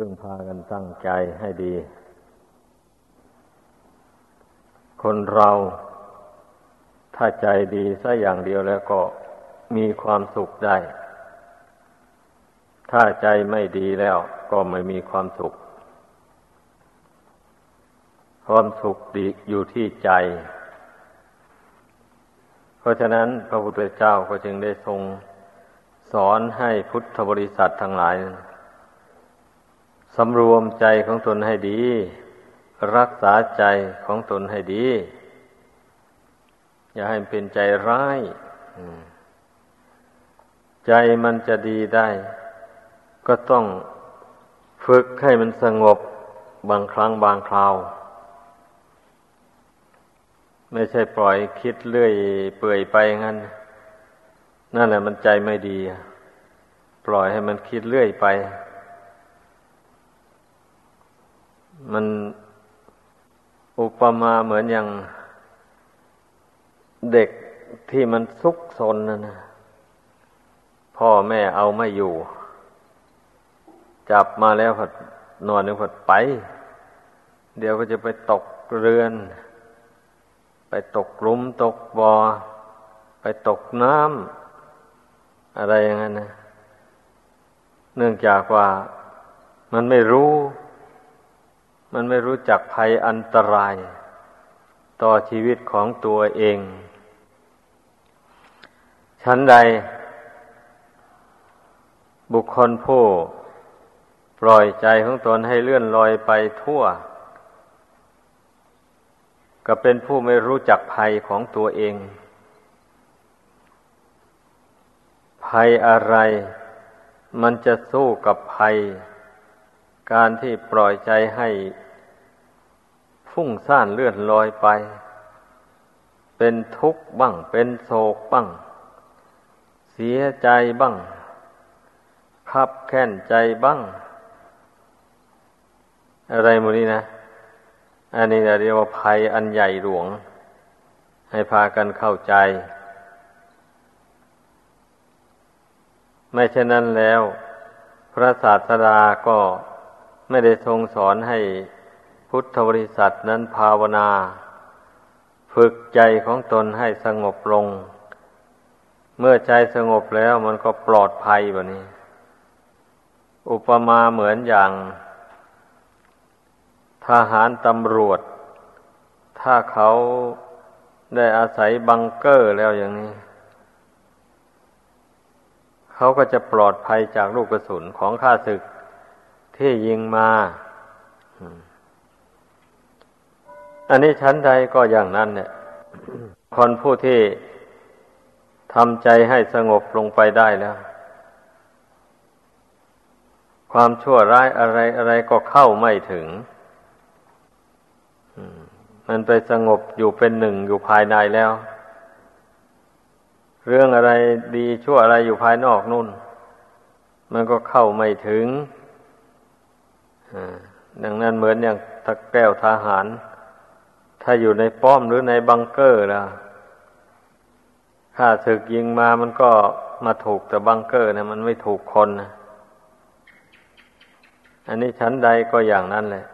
พึ่งพากันตั้งใจให้ดี คนเราถ้าใจดีสักอย่างเดียวแล้วก็มีความสุขได้ ถ้าใจไม่ดีแล้วก็ไม่มีความสุข ความสุขดีอยู่ที่ใจ เพราะฉะนั้นพระพุทธเจ้าก็จึงได้ทรงสอนให้พุทธบริษัททั้งหลาย สำรวมใจของตนให้ดี รักษาใจของตนให้ดี อย่าให้เป็นใจร้ายใจมันจะดีได้ ก็ต้องฝึกให้มันสงบบางครั้งบางคราว ไม่ใช่ปล่อยคิดเรื่อยเปื่อยไปงั้น นั่นแหละมันใจไม่ดี ปล่อยให้มันคิดเรื่อยไป มันอุปมาเหมือนอย่างเด็กที่มันซุกซนนะนะพ่อแม่เอาไม่อยู่ จับมาแล้วผัดนอนนึงผัดไป เดี๋ยวก็จะไปตกเรือน ไปตกลุมตกบอ่อไปตกน้ำอะไรอย่างนั้นนะ เนื่องจากว่ามันไม่รู้ มันไม่รู้จักภัยอันตราย ต่อชีวิตของตัวเองฉันใด บุคคลผู้ ปล่อยใจของตนให้เลื่อนลอยไปทั่ว ก็เป็นผู้ไม่รู้จักภัยของตัวเอง ภัยอะไร มันจะสู้กับภัยการที่ปล่อยใจให้ ฟุ้งซ่านเลื่อนลอยไป เป็นทุกข์บ้าง เป็นโศกบ้าง เสียใจบ้างขับแค้นใจบ้าง อะไรมูนี้นะ อันนี้เรียกว่าภัยอันใหญ่หลวง ให้พากันเข้าใจ ไม่เช่นนั้นแล้ว พระศาสดาก็ไม่ได้ทรงสอนให้ พุทธบริษัทนั้นภาวนา ฝึกใจของตนให้สงบลง เมื่อใจสงบแล้วมันก็ปลอดภัยแบบนี้ อุปมาเหมือนอย่าง ทหารตำรวจ ถ้าเขาได้อาศัยบังเกอร์แล้วอย่างนี้ เขาก็จะปลอดภัยจากลูกกระสุนของข้าศึกที่ยิงมา อันนี้ชั้นใดก็อย่างนั้นเนี่ยคนผู้ที่ทำใจให้สงบลงไปได้แล้ว ความชั่วร้ายอะไรอะไรก็เข้าไม่ถึง มันไปสงบอยู่เป็นหนึ่งอยู่ภายในแล้ว เรื่องอะไรดีชั่วอะไรอยู่ภายนอกนู่น มันก็เข้าไม่ถึงดังนั้นเหมือนอย่างตะแก้วทหาร ถ้าอยู่ในป้อมหรือในบังเกอร์นะข้าศึกยิงมามันก็มาถูกแต่บังเกอร์นะมันไม่ถูกคนนะอันนี้ชั้นใดก็อย่างนั้นแหละ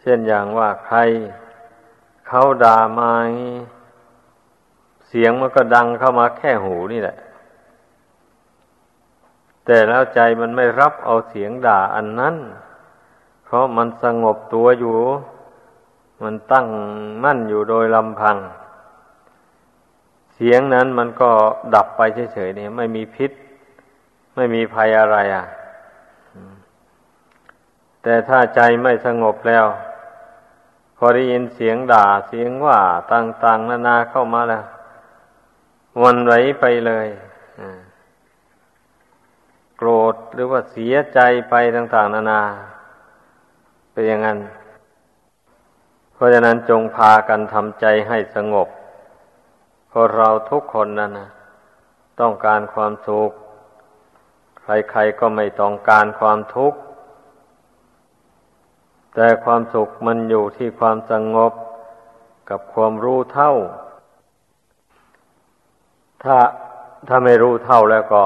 เช่นอย่างว่าใครเขาด่ามาเสียงมันก็ดังเข้ามาแค่หูนี่แหละ แต่แล้วใจมันไม่รับเอาเสียงด่าอันนั้น เพราะมันสงบตัวอยู่ มันตั้งมั่นอยู่โดยลำพัง เสียงนั้นมันก็ดับไปเฉยๆนี่ไม่มีพิษ ไม่มีภัยอะไรอะ แต่ถ้าใจไม่สงบแล้ว พอได้ยินเสียงด่าเสียงว่าต่างๆนานาเข้ามาแล้ววันไหวไปเลยโกรธหรือว่าเสียใจไปต่าง ๆ นานา เป็นอย่างนั้น เพราะฉะนั้นจงพากันทำใจให้สงบ เพราะเราทุกคนนั่นนะต้องการความสุข ใครๆก็ไม่ต้องการความทุกข์ แต่ความสุขมันอยู่ที่ความสงบกับความรู้เท่า ถ้าถ้าไม่รู้เท่าแล้วก็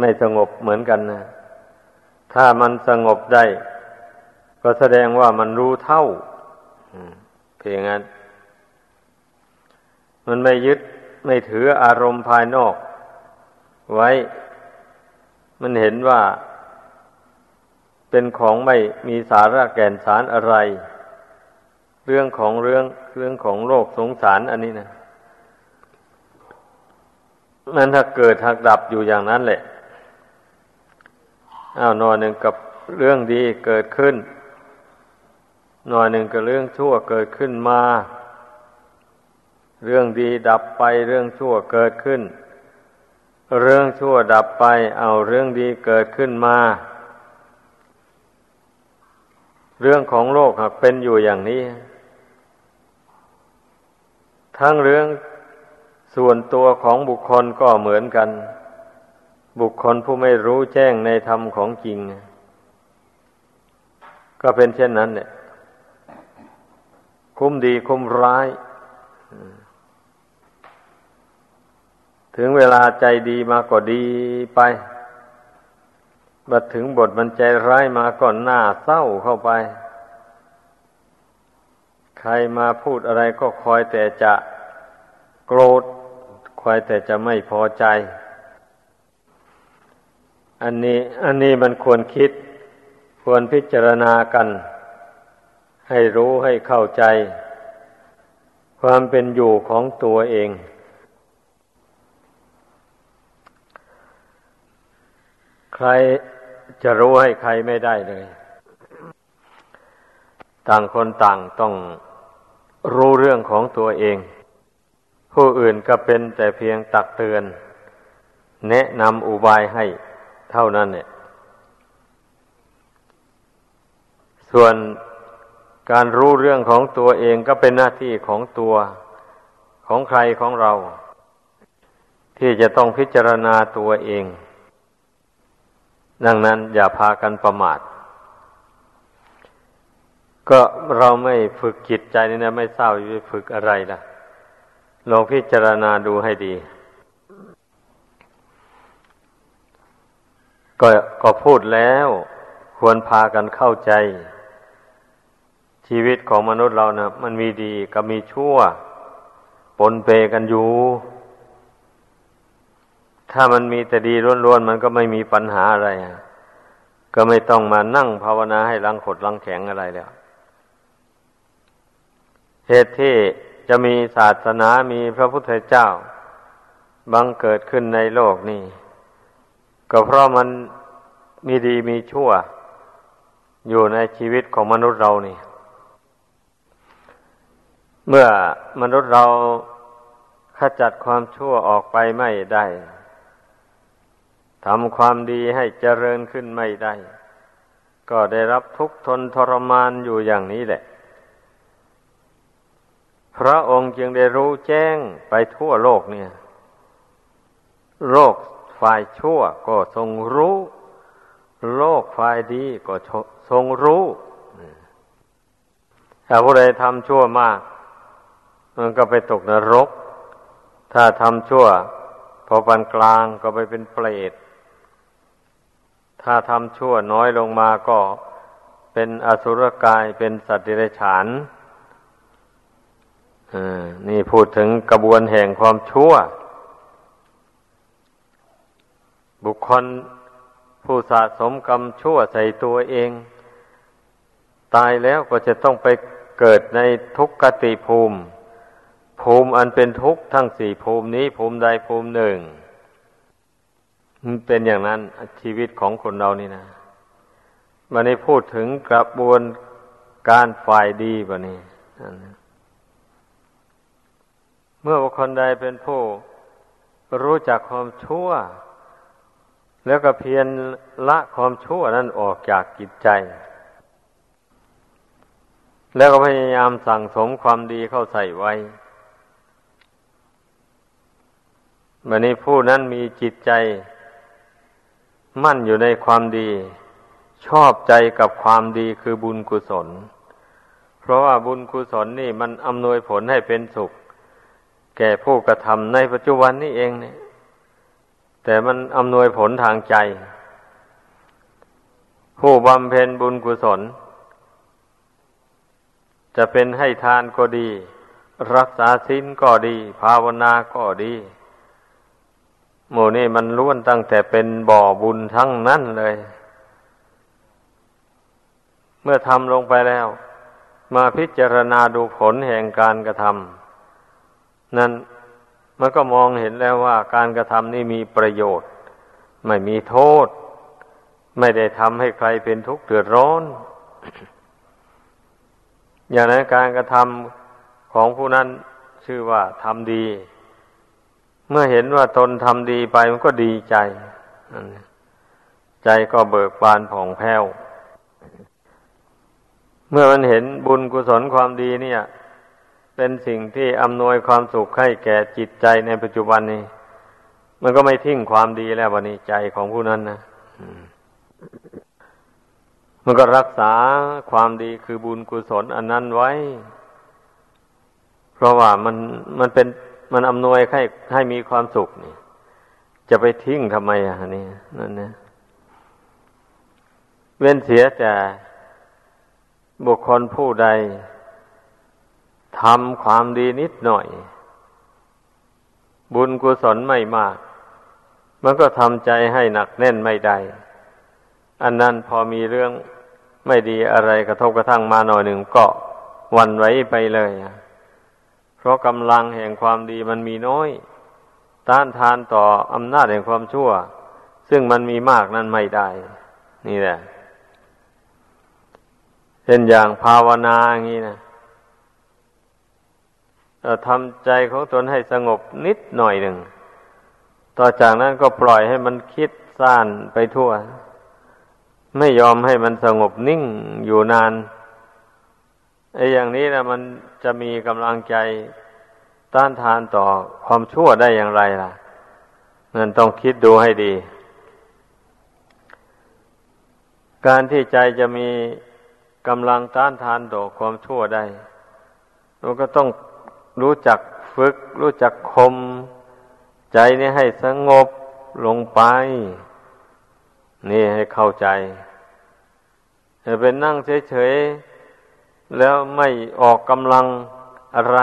ไม่สงบเหมือนกันนะ ถ้ามันสงบได้ ก็แสดงว่ามันรู้เท่า เพียงนั้น มันไม่ยึดไม่ถืออารมณ์ภายนอก ไว้ มันเห็นว่า เป็นของไม่มีสาระแก่นสารอะไร เรื่องของเรื่องเรื่องของโลกสงสารอันนี้นะมันถ้าเกิดหักดับอยู่อย่างนั้นแหละอ้าวนอนหนึ่งกับเรื่องดีเกิดขึ้น หน่อยหนึ่งก็เรื่องชั่วเกิดขึ้นมา เรื่องดีดับไปเรื่องชั่วเกิดขึ้น เรื่องชั่วดับไป เอาเรื่องดีเกิดขึ้นมา เรื่องของโลกหากเป็นอยู่อย่างนี้ ทั้งเรื่องส่วนตัวของบุคคลก็เหมือนกัน บุคคลผู้ไม่รู้แจ้งในธรรมของจริง ก็เป็นเช่นนั้นเนี่ย คุ้มดีคุ้มร้าย ถึงเวลาใจดีมาก็ดีไปบัดถึงบทมันใจร้ายมาก่อนหน้าเศร้าเข้าไป ใครมาพูดอะไรก็คอยแต่จะโกรธ คอยแต่จะไม่พอใจ อันนี้ อันนี้มันควรคิด ควรพิจารณากัน ให้รู้ให้เข้าใจ ความเป็นอยู่ของตัวเอง ใครจะรู้ให้ใครไม่ได้เลย ต่างคนต่างต้องรู้เรื่องของตัวเอง ผู้อื่นก็เป็นแต่เพียงตักเตือน แนะนำอุบายให้เท่านั้นเนี่ย ส่วน การรู้เรื่องของตัวเองก็เป็นหน้าที่ของตัวของใครของเรา ที่จะต้องพิจารณาตัวเอง ดังนั้นอย่าพากันประมาท ก็เราไม่ฝึกจิตใจนี่นะไม่เศร้าจะฝึกอะไรล่ะลองพิจารณาดูให้ดี ก็ก็พูดแล้ว ควรพากันเข้าใจ ชีวิตของมนุษย์เรานะมันมีดีกับมีชั่ว ปนเปกันอยู่ ถ้ามันมีแต่ดีล้วนๆมันก็ไม่มีปัญหาอะไร ก็ไม่ต้องมานั่งภาวนาให้ลังขดลังแข็งอะไรแล้วเหตุที่จะมีศาสนามีพระพุทธเจ้า บังเกิดขึ้นในโลกนี้ ก็เพราะมันมีดีมีชั่ว อยู่ในชีวิตของมนุษย์เรานี่ เมื่อมนุษย์เราขจัดความชั่วออกไปไม่ได้ทำความดีให้เจริญขึ้นไม่ได้ ก็ได้รับทุกข์ทนทรมานอยู่อย่างนี้แหละ พระองค์จึงได้รู้แจ้งไปทั่วโลกเนี่ย โลกฝ่ายชั่วก็ทรงรู้ โลกฝ่ายดีก็ทรงรู้ถ้าผู้ใดทำชั่วมาก มันก็ไปตกนรก ถ้าทำชั่ว พอปานกลางก็ไปเป็นเปรต ถ้าทำชั่วน้อยลงมาก็เป็นอสุรกายเป็นสัตว์เดรัจฉานนี่พูดถึงกระบวนแห่งความชั่ว บุคคลผู้สะสมกรรมชั่วใส่ตัวเอง ตายแล้วก็จะต้องไปเกิดในทุกขติภูมิ ภูมิอันเป็นทุกข์ทั้งสี่ภูมินี้ ภูมิใดภูมิหนึ่งมันเป็นอย่างนั้นชีวิตของคนเรานี่นะวันนี้พูดถึงกระบวนการฝ่ายดีบะนี้เมื่อบุคคลใดเป็นผู้รู้จักความชั่ว แล้วก็เพียรละความชั่วนั้นออกจากจิตใจ แล้วก็พยายามสั่งสมความดีเข้าใส่ไว้ วันนี้ผู้นั้นมีจิตใจ มั่นอยู่ในความดี ชอบใจกับความดีคือบุญกุศล เพราะว่าบุญกุศลนี่มันอำนวยผลให้เป็นสุข แก่ผู้กระทำในปัจจุบันนี้เองเนี่ย แต่มันอำนวยผลทางใจ ผู้บำเพ็ญบุญกุศล จะเป็นให้ทานก็ดี รักษาศีลก็ดี ภาวนาก็ดี หมู่นี้มันล้วนตั้งแต่เป็นบ่อบุญทั้งนั้นเลย เมื่อทำลงไปแล้ว มาพิจารณาดูผลแห่งการกระทำนั้นมันก็มองเห็นแล้วว่าการกระทำนี่มีประโยชน์ ไม่มีโทษ ไม่ได้ทำให้ใครเป็นทุกข์เดือดร้อน อย่างนั้นการกระทำของผู้นั้นชื่อว่าทำดี เมื่อเห็นว่าตนทำดีไปมันก็ดีใจ ใจก็เบิกบานผ่องแผ้ว เมื่อมันเห็นบุญกุศลความดีเนี่ย เป็นสิ่งที่อำนวยความสุขให้แก่จิตใจในปัจจุบันนี้ มันก็ไม่ทิ้งความดีแล้ววันนี้ใจของผู้นั้นนะมันก็รักษาความดีคือบุญกุศลอันนั้นไว้ เพราะว่ามันมันเป็น มันอำนวยให้ให้มีความสุขนี่ จะไปทิ้งทำไมอะนี่นั่นนะเว้นเสียแต่บุคคลผู้ใดทำความดีนิดหน่อย บุญกุศลไม่มาก มันก็ทำใจให้หนักแน่นไม่ได้ อันนั้นพอมีเรื่องไม่ดีอะไรกระทบกระทั่งมาหน่อยหนึ่งก็วันไว้ไปเลย เพราะกำลังแห่งความดีมันมีน้อย ต้านทานต่ออำนาจแห่งความชั่ว ซึ่งมันมีมากนั้นไม่ได้ นี่แหละเช่นอย่างภาวนาอย่างนี้นะทำใจของตนให้สงบนิดหน่อยหนึ่ง ต่อจากนั้นก็ปล่อยให้มันคิดซ่านไปทั่ว ไม่ยอมให้มันสงบนิ่งอยู่นาน ไอ้อย่างนี้นะมันจะมีกำลังใจต้านทานต่อความชั่วได้อย่างไรล่ะนั่นต้องคิดดูให้ดี การที่ใจจะมีกำลังต้านทานต่อความชั่วได้มันก็ต้องรู้จักฝึก รู้จักคม ใจนี่ให้สงบลงไป นี่ให้เข้าใจจะเป็นนั่งเฉยๆ แล้วไม่ออกกำลังอะไร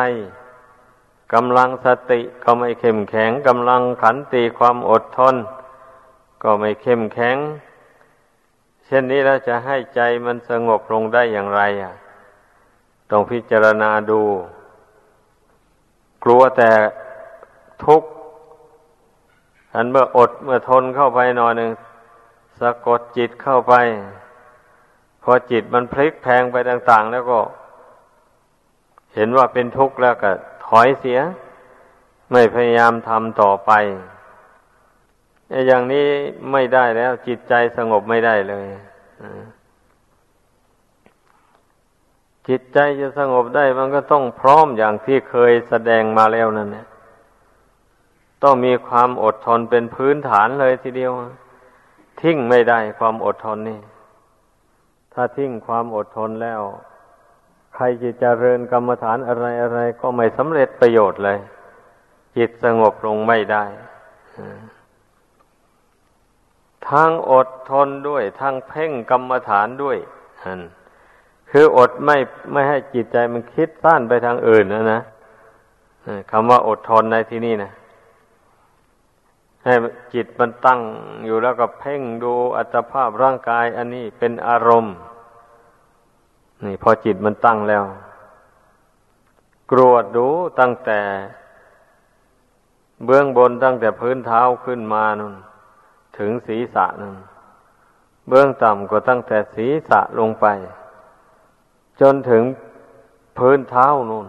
กำลังสติก็ไม่เข้มแข็งกำลังขันติความอดทน ก็ไม่เข้มแข็ง เช่นนี้แล้วจะให้ใจมันสงบลงได้อย่างไรอะต้องพิจารณาดู กลัวแต่ทุกข์อันเมื่ออดเมื่อทนเข้าไปหน่อยหนึ่งสะกดจิตเข้าไป พอจิตมันพลิกแพงไปต่าง ๆ แล้วก็ เห็นว่าเป็นทุกข์แล้วก็ถอยเสีย ไม่พยายามทำต่อไปอย่างนี้ไม่ได้แล้ว จิตใจสงบไม่ได้เลยจิตใจจะสงบได้มันก็ต้องพร้อมอย่างที่เคยแสดงมาแล้วนั่นแหละต้องมีความอดทนเป็นพื้นฐานเลยทีเดียว ทิ้งไม่ได้ความอดทนนี่ ถ้าทิ้งความอดทนแล้ว ใครจะเจริญกรรมฐานอะไรอะไรก็ไม่สำเร็จประโยชน์เลย จิตสงบลงไม่ได้ทั้งอดทนด้วย ทั้งเพ่งกรรมฐานด้วยคืออดไม่ไม่ให้จิตใจมันคิดสั้นไปทางอื่นนะนะคำว่าอดทนในที่นี่นะ ให้จิตมันตั้งอยู่แล้วก็เพ่งดูอัตภาพร่างกาย อันนี้เป็นอารมณ์ นี่พอจิตมันตั้งแล้ว กรวดดูตั้งแต่เบื้องบนตั้งแต่พื้นเท้าขึ้นมานุ่นถึงศีรษะนั่นเบื้องต่ำก็ตั้งแต่ศีรษะลงไป จนถึงพื้นเท้านู่น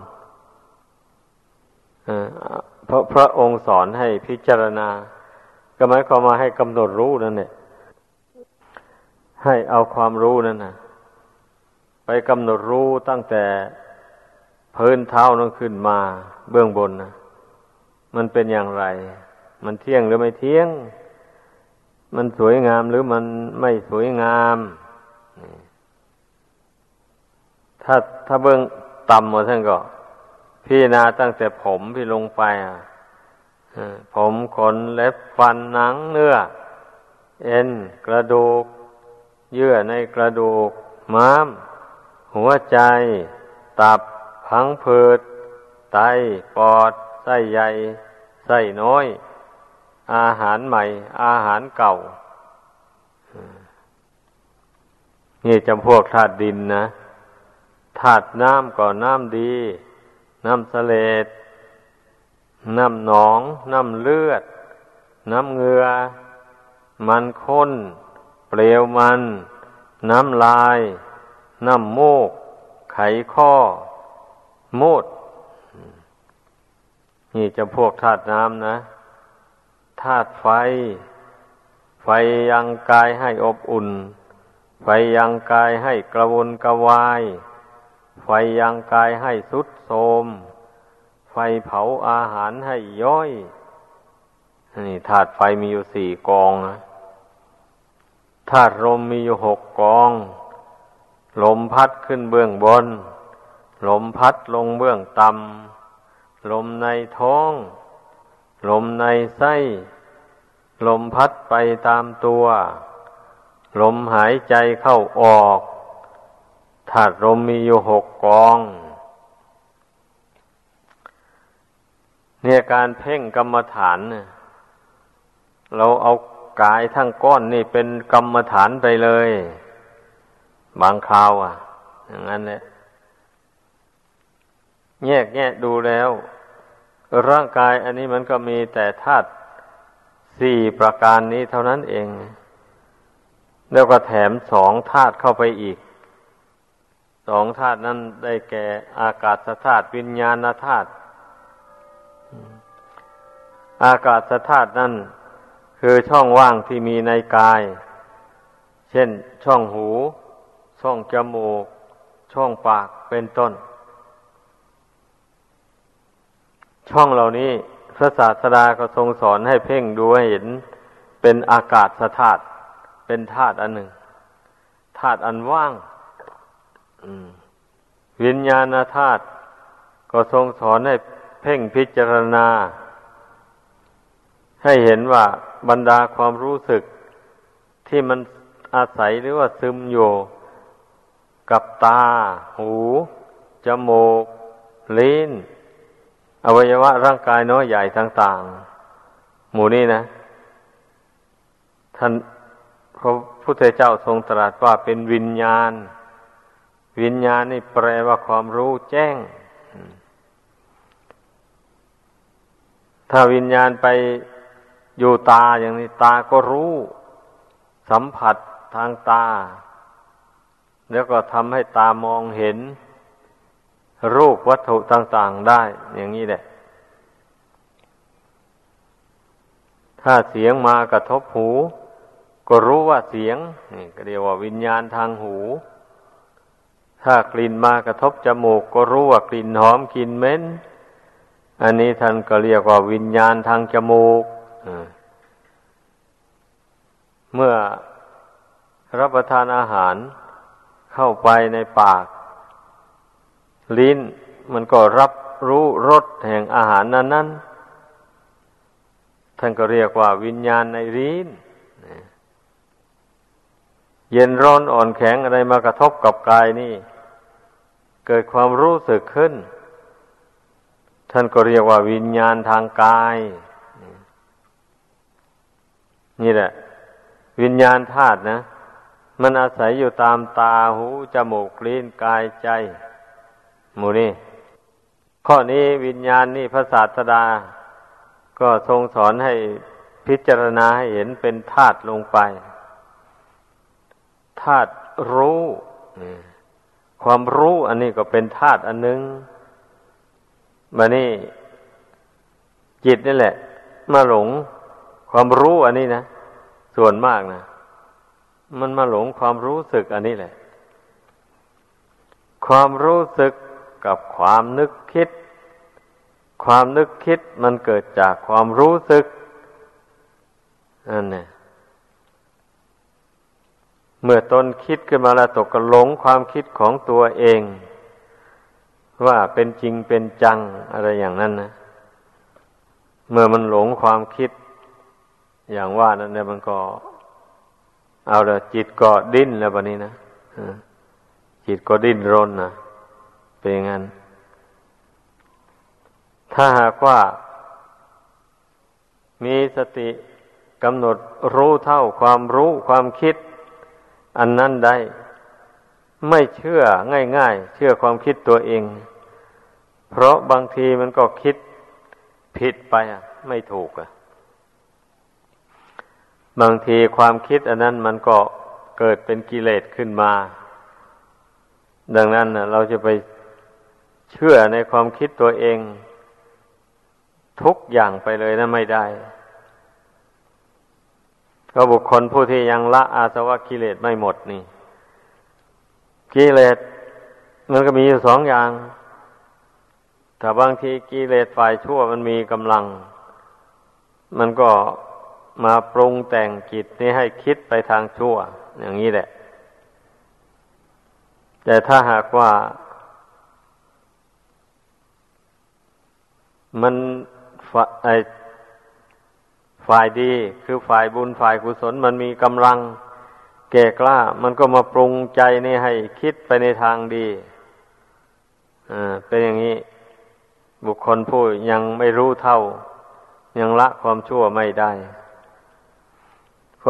เพราะพระองค์สอนให้พิจารณา ก็หมายความมาให้กำหนดรู้นั่นเนี่ยให้เอาความรู้นั่นนะไปกำหนดรู้ตั้งแต่พื้นเท้านั้นขึ้นมาเบื้องบนนะมันเป็นอย่างไร มันเที่ยงหรือไม่เที่ยง มันสวยงามหรือมันไม่สวยงาม ถ้าถ้าเบื้องต่ำหมดท่านก็ พี่นาตั้งแต่ผมพี่ลงไปอะ ผมขนเล็บฟันหนังเนื้อ เอ็นกระดูก เยื่อในกระดูก ม้าม หัวใจ ตับพังผืด ไต ปอด ไส้ใหญ่ไส้น้อย อาหารใหม่ อาหารเก่า นี่จำพวกธาตุดินนะธาตุน้ำก็น้ำดี น้ำเสลด น้ำหนอง น้ำเลือด น้ำเงือ มันข้น เปลวมัน น้ำลาย น้ำมูก ไขข้อ มูด นี่จะพวกธาตุน้ำนะ ธาตุไฟ ไฟยังกายให้อบอุ่น ไฟยังกายให้กระวนกระวาย ไฟยังกายให้สุดโทม ฟเผาอาหารให้ย่อย นี่ธาตุไฟมีอยู่สี่กองนะธาตุลมมีอยู่หกกอง ลมพัดขึ้นเบื้องบน ลมพัดลงเบื้องต่ำ ลมในท้อง ลมในไส้ ลมพัดไปตามตัว ลมหายใจเข้าออกธาตุลมมีอยู่หกกอง เนี่ยการเพ่งกรรมฐานเนี่ยเราเอากายทั้งก้อนนี่เป็นกรรมฐานไปเลย บางคราวอะ อย่างนั้นแหละแยกแยะดูแล้ว ร่างกายอันนี้มันก็มีแต่ธาตุสี่ประการนี้เท่านั้นเอง แล้วก็แถมสองธาตุเข้าไปอีก สองธาตุนั้นได้แก่อากาศธาตุวิญญาณธาตุ อากาศธาตุนั่นคือช่องว่างที่มีในกาย เช่นช่องหู ช่องจมูก ช่องปากเป็นต้น ช่องเหล่านี้พระศาสดาก็ทรงสอนให้เพ่งดูให้เห็นเป็นอากาศธาตุเป็นธาตุอันหนึ่งธาตุอันว่างวิญญาณธาตุก็ทรงสอนให้เพ่งพิจารณา ให้เห็นว่าบรรดาความรู้สึกที่มันอาศัยหรือว่าซึมอยู่กับตา หู จมูก ลิ้น อวัยวะร่างกายน้อยใหญ่ต่างๆ หมู่นี้นะ ท่านพระพุทธเจ้าทรงตรัสว่าเป็นวิญญาณ วิญญาณนี่แปลว่าความรู้แจ้ง ถ้าวิญญาณไป อยู่ตาอย่างนี้ตาก็รู้ สัมผัสทางตา แล้วก็ทำให้ตามองเห็น รูปวัตถุต่างๆได้ อย่างนี้แหละ ถ้าเสียงมากระทบหู ก็รู้ว่าเสียงนี่ก็เรียกว่าวิญญาณทางหู ถ้ากลิ่นมากระทบจมูก ก็รู้ว่ากลิ่นหอมกลิ่นเหม็นอันนี้ท่านก็เรียกว่าวิญญาณทางจมูก เมื่อรับประทานอาหารเข้าไปในปาก ลิ้นมันก็รับรู้รสแห่งอาหารนั้นนั้นท่านก็เรียกว่าวิญญาณในลิ้นเย็นร้อนอ่อนแข็งอะไรมากระทบกับกายนี่ เกิดความรู้สึกขึ้น ท่านก็เรียกว่าวิญญาณทางกาย นี่แหละ วิญญาณธาตุนะ มันอาศัยอยู่ตามตาหูจมูกลิ้นกายใจหมูนี่ข้อนี้วิญญาณนี่พระศาสดา ก็ทรงสอนให้พิจารณาให้เห็นเป็นธาตุลงไปธาตุรู้ความรู้อันนี้ก็เป็นธาตุอันหนึงมานี่จิตนี่แหละ มาหลง ความรู้อันนี้นะส่วนมากนะมันมาหลงความรู้สึกอันนี้แหละ ความรู้สึกกับความนึกคิด ความนึกคิดมันเกิดจากความรู้สึกนั่นนี่ยเมื่อตนคิดขึ้นมาแล้วตกกหลงความคิดของตัวเอง ว่าเป็นจริงเป็นจังอะไรอย่างนั้นนะเมื่อมันหลงความคิด อย่างว่านั้นเนี่ยมันก็ เอาละจิตก็ดิ้นแล้วบันนี้นะจิตก็ดิ้นรนนะเป็นงั้น ถ้าหากว่า มีสติกำหนดรู้เท่าความรู้ความคิด อันนั้นได้ ไม่เชื่อง่าย ๆ เชื่อความคิดตัวเอง เพราะบางทีมันก็คิดผิดไปอะ ไม่ถูกอะ บางทีความคิดอันนั้นมันก็เกิดเป็นกิเลสขึ้นมา ดังนั้นเราจะไปเชื่อในความคิดตัวเอง ทุกอย่างไปเลยนะไม่ได้ก็บุคคลผู้ที่ยังละอาสวะกิเลสไม่หมดนี่ กิเลสมันก็มีอยู่สองอย่าง แต่บางทีกิเลสฝ่ายชั่วมันมีกำลัง มันก็ มาปรุงแต่งจิตนี้ให้คิดไปทางชั่ว อย่างนี้แหละ แต่ถ้าหากว่า มันไอฝ่ายดีคือฝ่ายบุญฝ่ายกุศลมันมีกำลังแก่กล้า มันก็มาปรุงใจนี่ให้คิดไปในทางดีอ่าเป็นอย่างนี้ บุคคลผู้ยังไม่รู้เท่า ยังละความชั่วไม่ได้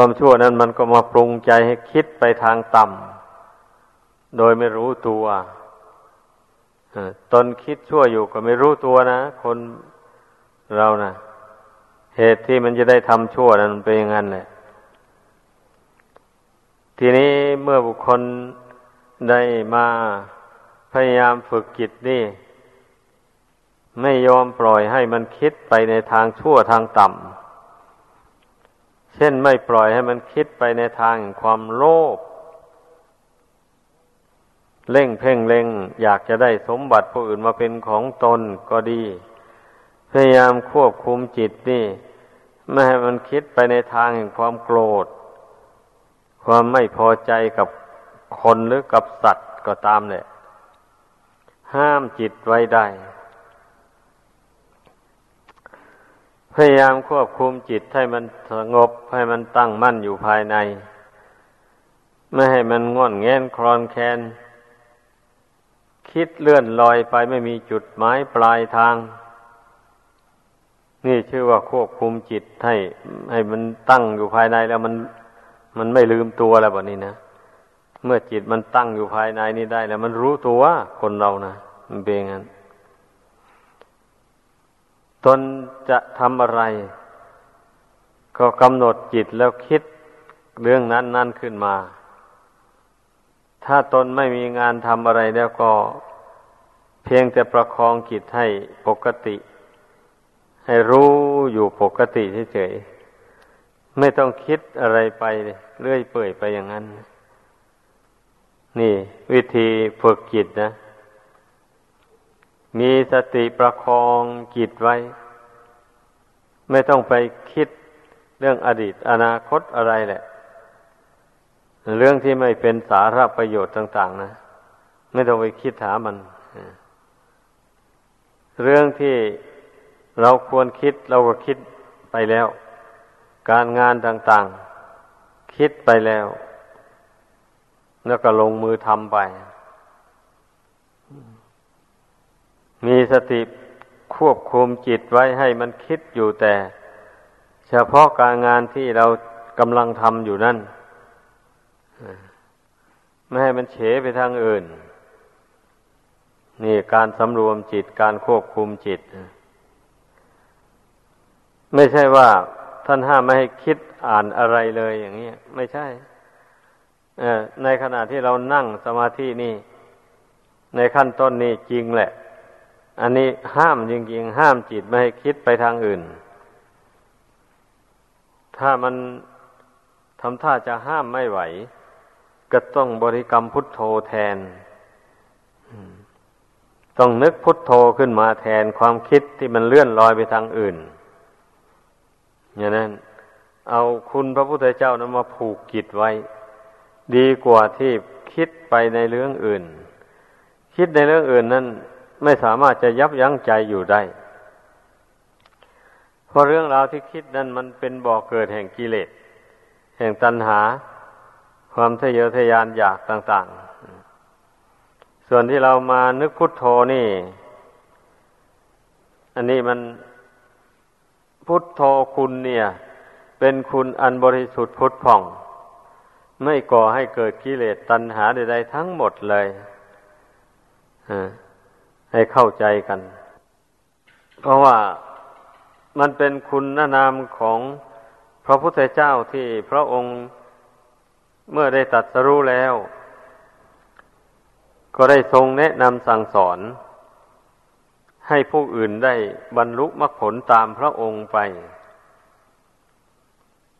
ความชั่วนั้นมันก็มาปรุงใจให้คิดไปทางต่ำโดยไม่รู้ตัวตนคิดชั่วอยู่ก็ไม่รู้ตัวนะคนเรานะเหตุที่มันจะได้ทำชั่วนั้นเป็นอย่างนั้นแหละทีนี้เมื่อบุคคลได้มาพยายามฝึกจิตนี่ ไม่ยอมปล่อยให้มันคิดไปในทางชั่วทางต่ำ เช่นไม่ปล่อยให้มันคิดไปในทางความโลภเล่งเพ่งเล็งอยากจะได้สมบัติผู้อื่นมาเป็นของตนก็ดี พยายามควบคุมจิตนี่ ไม่ให้มันคิดไปในทางแห่งความโกรธ ความไม่พอใจกับคนหรือกับสัตว์ก็ตามเนี่ยห้ามจิตไว้ได้ พยายามควบคุมจิตให้มันสงบให้มันตั้งมั่นอยู่ภายใน ไม่ให้มันง่อนแงนคลอนแคนคิดเลื่อนลอยไปไม่มีจุดหมายปลายทาง นี่ชื่อว่าควบคุมจิตให้ ให้มันตั้งอยู่ภายในแล้วมัน มันไม่ลืมตัวแล้วแบบนี้นะเมื่อจิตมันตั้งอยู่ภายในนี่ได้แล้ว มันรู้ตัวคนเรานะมันเป็นงั้น ตนจะทำอะไร ก็กำหนดจิตแล้วคิดเรื่องนั้นนั่นขึ้นมา ถ้าตนไม่มีงานทำอะไรแล้วก็เพียงแต่ประคองจิตให้ปกติ ให้รู้อยู่ปกติเฉยๆไม่ต้องคิดอะไรไปเรื่อยเปื่อยไปอย่างนั้น นี่ วิธีฝึกจิตนะ มีสติประคองจิตไว้ ไม่ต้องไปคิดเรื่องอดีตอนาคตอะไรแหละ เรื่องที่ไม่เป็นสาระประโยชน์ต่าง ๆ นะ ไม่ต้องไปคิดหามัน เรื่องที่เราควรคิดเราก็คิดไปแล้ว การงานต่าง ๆ คิดไปแล้ว แล้วก็ลงมือทำไป มีสติควบคุมจิตไว้ให้มันคิดอยู่แต่ เฉพาะการงานที่เรากำลังทำอยู่นั่นไม่ให้มันเฉไปทางอื่น นี่การสำรวมจิตการควบคุมจิต ไม่ใช่ว่าท่านห้ามไม่ให้คิดอ่านอะไรเลยอย่างนี้ไม่ใช่ในขณะที่เรานั่งสมาธินี่ ในขั้นต้นนี่จริงแหละ อันนี้ห้ามจริงๆ ห้ามจิตไม่ให้คิดไปทางอื่น ถ้ามันทำท่าจะห้ามไม่ไหว ก็ต้องบริกรรมพุทโธแทน ต้องนึกพุทโธขึ้นมาแทนความคิดที่มันเลื่อนลอยไปทางอื่น อย่างนั้น เอาคุณพระพุทธเจ้านั้นมาผูกกิจไว้ ดีกว่าที่คิดไปในเรื่องอื่น คิดในเรื่องอื่นนั้น ไม่สามารถจะยับยั้งใจอยู่ได้ เพราะเรื่องราวที่คิดนั้นมันเป็นบ่อกเกิดแห่งกิเลส แห่งตัณหา ความทะเยอทะยานอยากต่าง ๆ ส่วนที่เรามานึกพุทโธนี่ อันนี้มันพุทโธคุณเนี่ย เป็นคุณอันบริสุทธิ์พุทธผ่อง ไม่ก่อให้เกิดกิเลสตัณหาใดๆทั้งหมดเลย ให้เข้าใจกัน เพราะว่ามันเป็นคุณนามของพระพุทธเจ้าที่พระองค์เมื่อได้ตัดสรู้แล้ว ก็ได้ทรงแนะนำสั่งสอน ให้ผู้อื่นได้บรรลุมรรคผลตามพระองค์ไป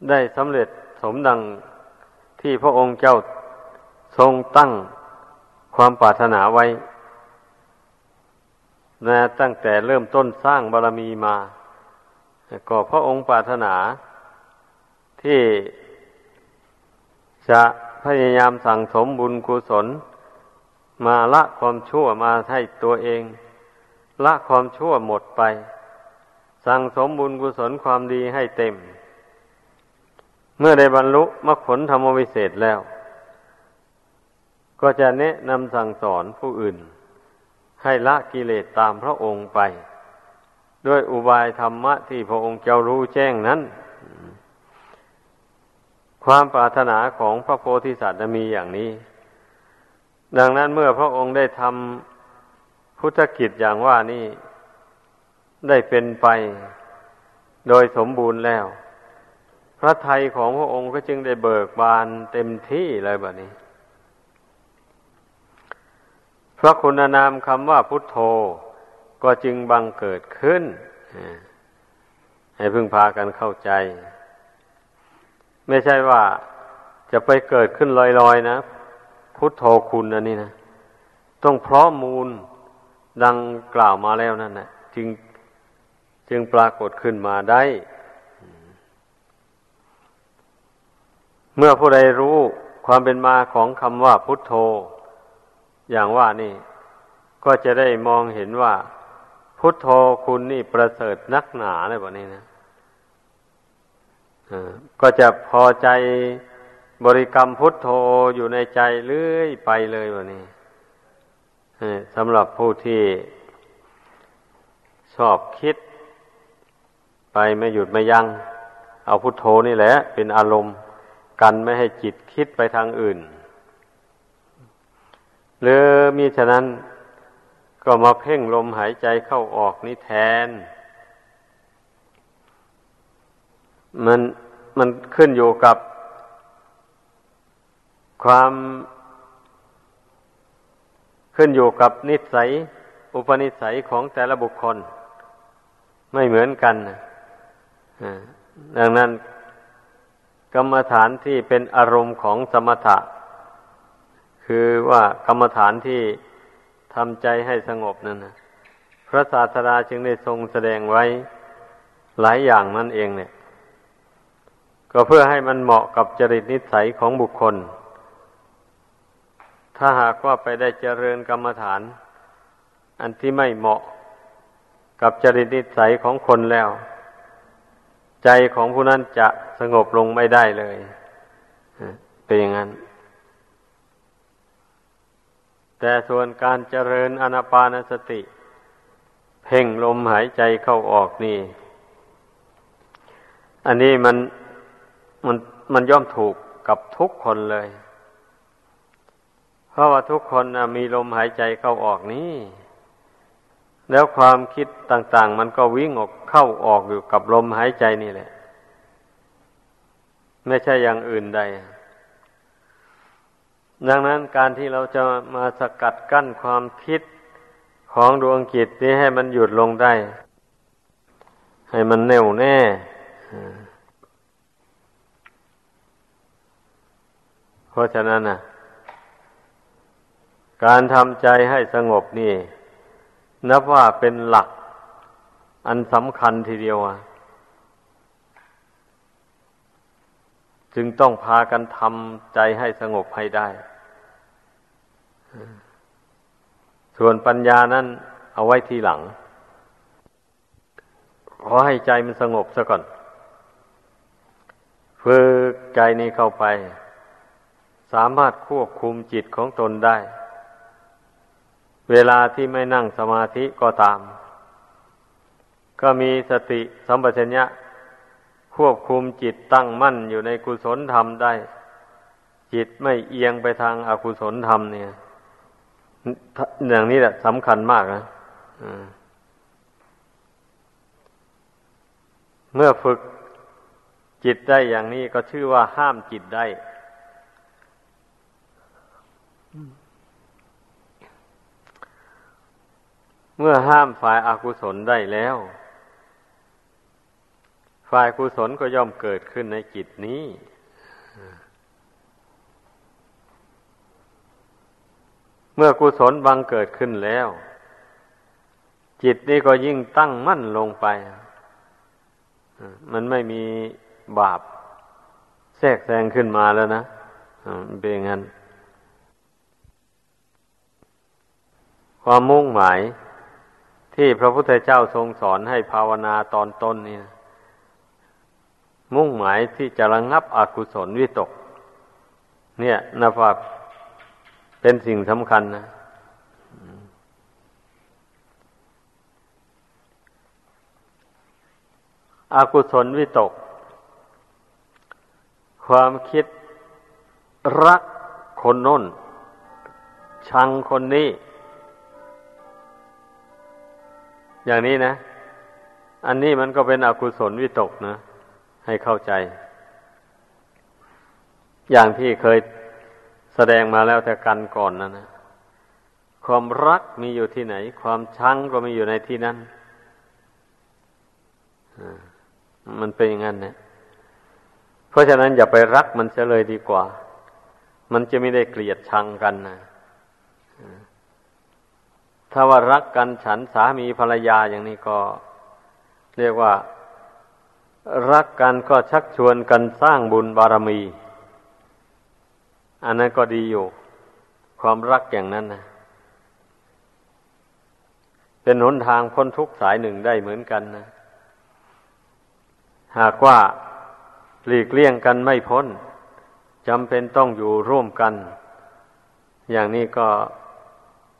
ได้สำเร็จสมดังที่พระองค์เจ้าทรงตั้งความปรารถนาไว้ นะตั้งแต่เริ่มต้นสร้างบารรมีมา ก็พระองค์ปรารถนา ที่จะพยายามสั่งสมบุญกุศล มาละความชั่วมาให้ตัวเอง ละความชั่วหมดไป สั่งสมบุญกุศลความดีให้เต็ม เมื่อได้บรรลุมรรคผลธรรมวิเศษแล้ว ก็จะแนะนำสั่งสอนผู้อื่น ให้ละกิเลสตามพระองค์ไป ด้วยอุบายธรรมะที่พระองค์เจ้ารู้แจ้งนั้น ความปรารถนาของพระโพธิสัตว์มีอย่างนี้ ดังนั้นเมื่อพระองค์ได้ทำพุทธกิจอย่างว่านี้ได้เป็นไปโดยสมบูรณ์แล้ว พระไทยของพระองค์ก็จึงได้เบิกบานเต็มที่เลยแบบนี้ พระคุณนามคำว่าพุทโธ ก็จึงบังเกิดขึ้น ให้พึ่งพากันเข้าใจ ไม่ใช่ว่าจะไปเกิดขึ้นลอยๆนะ พุทโธคุณอันนี้นะ ต้องพร้อมมูลดังกล่าวมาแล้วนั่นนะจึงจึงปรากฏขึ้นมาได้ เมื่อผู้ใดรู้ความเป็นมาของคำว่าพุทโธ อย่างว่านี่ ก็จะได้มองเห็นว่า พุทโธคุณนี่ประเสริฐนักหนาเลยแบบนี้นะก็จะพอใจบริกรรมพุทโธอยู่ในใจเรื่อยไปเลยวันนี้สำหรับผู้ที่ชอบคิด ไปไม่หยุดไม่ยัง้งเอาพุทโธนี่แหละ เป็นอารมณ์กันไม่ให้จิตคิดไปทางอื่น หรือมีฉะนั้นก็มาเพ่งลมหายใจเข้าออกนี่แทน มันมันขึ้นอยู่กับ ความขึ้นอยู่กับนิสัย อุปนิสัยของแต่ละบุคคล ไม่เหมือนกันดังนั้น กรรมฐานที่เป็นอารมณ์ของสมถะ คือว่ากรรมฐานที่ทำใจให้สงบนั่นนะพระศาสดาจึงได้ทรงแสดงไว้หลายอย่างนั่นเองเนี่ย ก็เพื่อให้มันเหมาะกับจริตนิสัยของบุคคล ถ้าหากว่าไปได้เจริญกรรมฐาน อันที่ไม่เหมาะกับจริตนิสัยของคนแล้ว ใจของผู้นั้นจะสงบลงไม่ได้เลยเป็นอย่างนั้น แต่ส่วนการเจริญอนาปานสติ เพ่งลมหายใจเข้าออกนี่ อันนี้มันมันมันย่อมถูกกับทุกคนเลย เพราะว่าทุกคนมีลมหายใจเข้าออกนี้ แล้วความคิดต่าง ๆ มันก็วิ่งออกเข้าออกอยู่กับลมหายใจนี่แหละ ไม่ใช่อย่างอื่นใด ดังนั้นการที่เราจะมาสกัดกั้นความคิดของดวงจิตนี้ให้มันหยุดลงได้ ให้มันแน่วแน่เพราะฉะนั้นนะการทำใจให้สงบนี่ นับว่าเป็นหลักอันสำคัญทีเดียวอะ จึงต้องพากันทำใจให้สงบให้ได้ ส่วนปัญญานั้นเอาไว้ทีหลัง ขอให้ใจมันสงบซะก่อน ฝึกใจนี้เข้าไป สามารถควบคุมจิตของตนได้ เวลาที่ไม่นั่งสมาธิก็ตาม ก็มีสติสัมปชัญญะ ควบคุมจิตตั้งมั่นอยู่ในกุศลธรรมได้ จิตไม่เอียงไปทางอากุศลธรรมเนี่ยอย่างนี้แหละสำคัญมากนะเมื่อฝึกจิตได้อย่างนี้ก็ชื่อว่าห้ามจิตได้ เมื่อห้ามฝ่ายอากุศลได้แล้ว ฝ่ายกุศลก็ย่อมเกิดขึ้นในจิตนี้ เมื่อกุศลบังเกิดขึ้นแล้ว จิตนี้ก็ยิ่งตั้งมั่นลงไป มันไม่มีบาปแทรกแซงขึ้นมาแล้วนะเป็นอย่างนั้น ความมุ่งหมายที่พระพุทธเจ้าทรงสอนให้ภาวนาตอนต้นนี่นะ มุ่งหมายที่จะระงงับอกุศลวิตก เนี่ยนะว่าเป็นสิ่งสำคัญนะอากุศลวิตก ความคิดรักคนน้น ชังคนนี้ อย่างนี้นะ อันนี้มันก็เป็นอกุศลวิตกนะ ให้เข้าใจ อย่างที่เคยแสดงมาแล้วแต่กันก่อนนะนะความรักมีอยู่ที่ไหน ความชังก็มีอยู่ในที่นั้นมันเป็นอย่างนั้นนะเพราะฉะนั้นอย่าไปรักมันเสียเลยดีกว่า มันจะไม่ได้เกลียดชังกันนะถ้าว่ารักกันฉันสามีภรรยาอย่างนี้ก็ เรียกว่า รักกันก็ชักชวนกันสร้างบุญบารมี อันนั้นก็ดีอยู่ ความรักอย่างนั้นนะเป็นหนทางพ้นทุกสายหนึ่งได้เหมือนกันนะ หากว่าหลีกเลี่ยงกันไม่พ้นจำเป็นต้องอยู่ร่วมกัน อย่างนี้ก็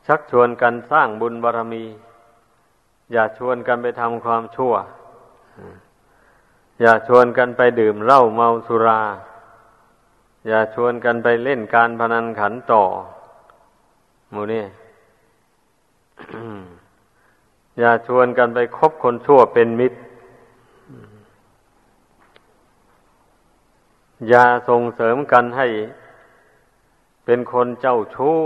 ชักชวนกันสร้างบุญบารรมี อย่าชวนกันไปทำความชั่ว อย่าชวนกันไปดื่มเหล้าเมาสุรา อย่าชวนกันไปเล่นการพนันขันต่อมูนี่อย่าชวนกันไปคบคนชั่วเป็นมิตร อย่าส่งเสริมกันให้เป็นคนเจ้าชู้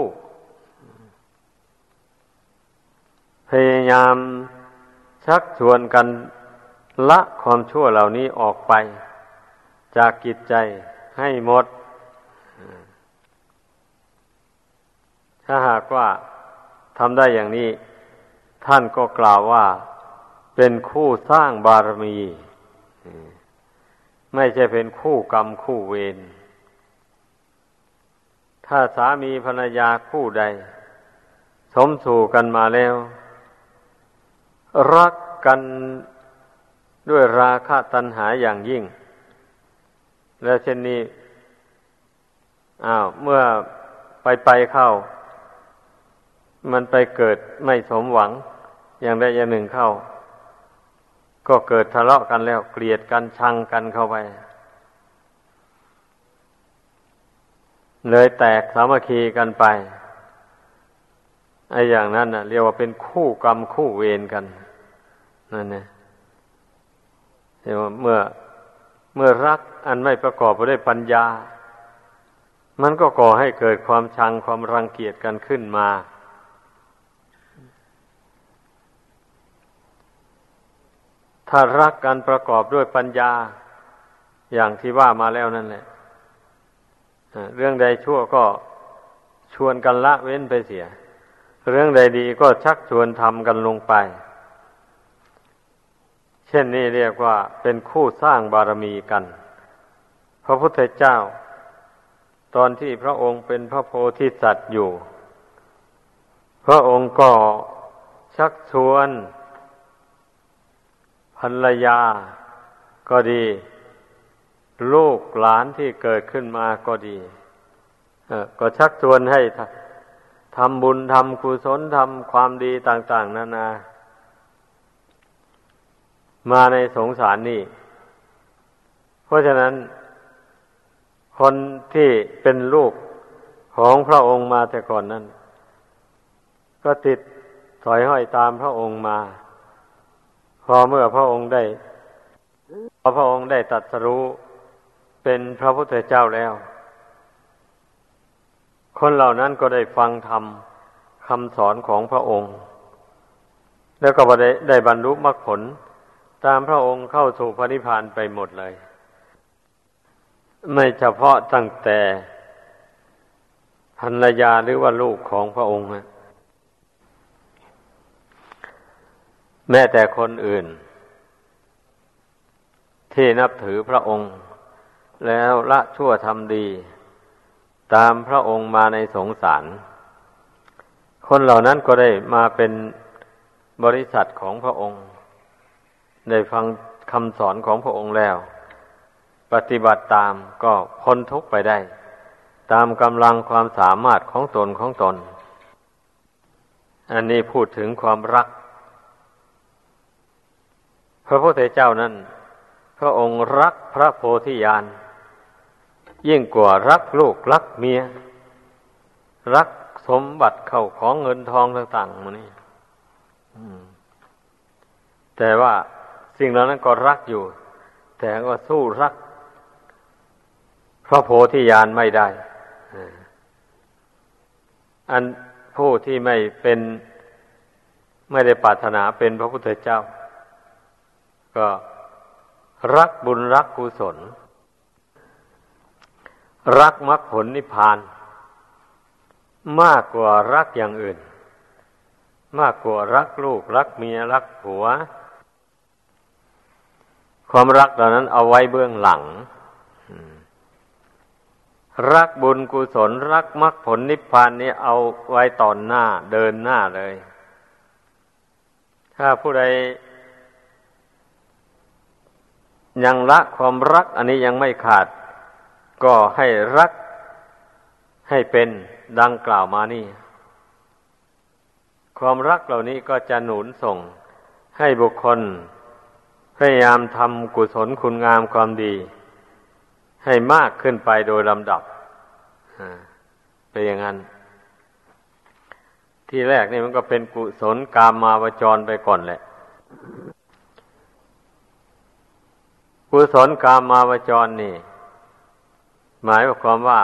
พยายามชักชวนกัน ละความชั่วเหล่านี้ออกไป จากกิจใจให้หมด ถ้าหากว่าทำได้อย่างนี้ ท่านก็กล่าวว่า เป็นคู่สร้างบารมี ไม่ใช่เป็นคู่กรรมคู่เวรถ้าสามีภรรยาคู่ใด สมสู่กันมาแล้ว รักกัน ด้วยราคะตัณหาอย่างยิ่ง แล้วเช่นนี้อ้าวเมื่อไปไปเข้า มันไปเกิดไม่สมหวัง อย่างใดอย่างหนึ่งเข้า ก็เกิดทะเลาะกันแล้ว เกลียดกันชังกันเข้าไป เลยแตกสามัคคีกันไปไอ้อย่างนั้นน่ะเรียกว่าเป็นคู่กรรมคู่เวรกันนั่นเนี่ย เรียกว่าเมื่อเมื่อรักอันไม่ประกอบไปด้วยปัญญา มันก็ก่อให้เกิดความชังความรังเกียจกันขึ้นมา ถ้ารักกันประกอบด้วยปัญญา อย่างที่ว่ามาแล้วนั่นแหละเรื่องใดชั่วก็ชวนกันละเว้นไปเสีย เรื่องใดดีก็ชักชวนทำกันลงไป ช่นนี้เรียกว่าเป็นคู่สร้างบารมีกัน พระพุทธเจ้า ตอนที่พระองค์เป็นพระโพธิสัตว์อยู่ พระองค์ก็ชักชวนภรรยาก็ดี ลูกหลานที่เกิดขึ้นมาก็ดีก็ชักชวนให้ทำบุญทำกุศลทำความดีต่าง ๆ นานา มาในสงสารนี่ เพราะฉะนั้น คนที่เป็นลูกของพระองค์มาแต่ก่อนนั้น ก็ติดถอยห้อยตามพระองค์มา พอเมื่อพระองค์ได้พอพระองค์ได้ตัดสรู้เป็นพระพุทธเจ้าแล้ว คนเหล่านั้นก็ได้ฟังธรรมคำสอนของพระองค์ แล้วก็ได้ได้บรรลุมรรคผล ตามพระองค์เข้าสู่พระนิพพานไปหมดเลย ไม่เฉพาะตั้งแต่ภรรยาหรือว่าลูกของพระองค์แม้แต่คนอื่น ที่นับถือพระองค์ แล้วละชั่วทำดี ตามพระองค์มาในสงสาร คนเหล่านั้นก็ได้มาเป็นบริษัทของพระองค์ ได้ฟังคำสอนของพระองค์แล้ว ปฏิบัติตามก็พ้นทุกไปได้ ตามกำลังความสามารถของตนของตน อันนี้พูดถึงความรัก พระพุทธเจ้านั้น พระองค์รักพระโพธิญาณยิ่งกว่ารักลูกรักเมีย รักสมบัติเข้าของเงินทองต่างๆมานี่แต่ว่า สิ่งเหล่านั้นก็รักอยู่ แต่ก็สู้รัก พระโพธิญาณไม่ได้อันผู้ที่ไม่เป็นไม่ได้ปรารถนาเป็นพระพุทธเจ้า ก็รักบุญรักกุศล รักมรรคผลนิพพาน มากกว่ารักอย่างอื่น มากกว่ารักลูก รักเมียรักผัว ความรักเหล่านั้นเอาไว้เบื้องหลัง รักบุญกุศลรักมรรคผลนิพพานนี้เอาไว้ตอนหน้าเดินหน้าเลย ถ้าผู้ใดยังละความรัก อันนี้ยังไม่ขาด ก็ให้รักให้เป็นดังกล่าวมานี่ ความรักเหล่านี้ก็จะหนุนส่งให้บุคคล พยายามทำกุศลคุณงามความดี ให้มากขึ้นไปโดยลำดับเป็นอย่างนั้น ที่แรกนี่มันก็เป็นกุศลกามมาวจรไปก่อนแหละ กุศลกามมาวจรนี่ หมายความว่า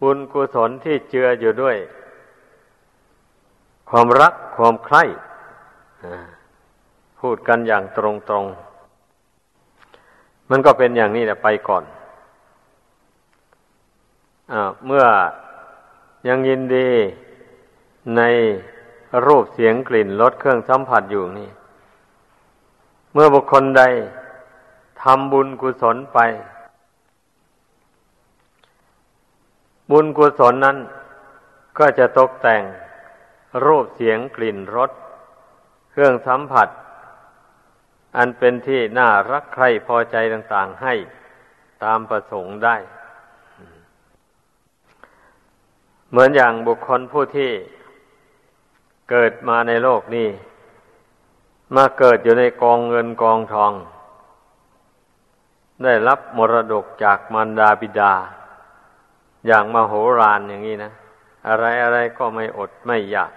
บุญกุศลที่เจืออยู่ด้วย ความรักความใคร่ พูดกันอย่างตรงๆ มันก็เป็นอย่างนี้แหละไปก่อนอเมื่อยังยินดีในรูปเสียงกลิ่นรสเครื่องสัมผัสอยู่นี่ เมื่อบุคคลใดทำบุญกุศลไป บุญกุศลนั้น ก็จะตกแต่งรูปเสียงกลิ่นรสเครื่องสัมผัส อันเป็นที่น่ารักใคร่พอใจต่างๆให้ตามประสงค์ได้ เหมือนอย่างบุคคลผู้ที่เกิดมาในโลกนี้ มาเกิดอยู่ในกองเงินกองทอง ได้รับมรดกจากมารดาบิดา อย่างมโหฬารอย่างนี้นะ อะไรอะไรก็ไม่อดไม่อยาก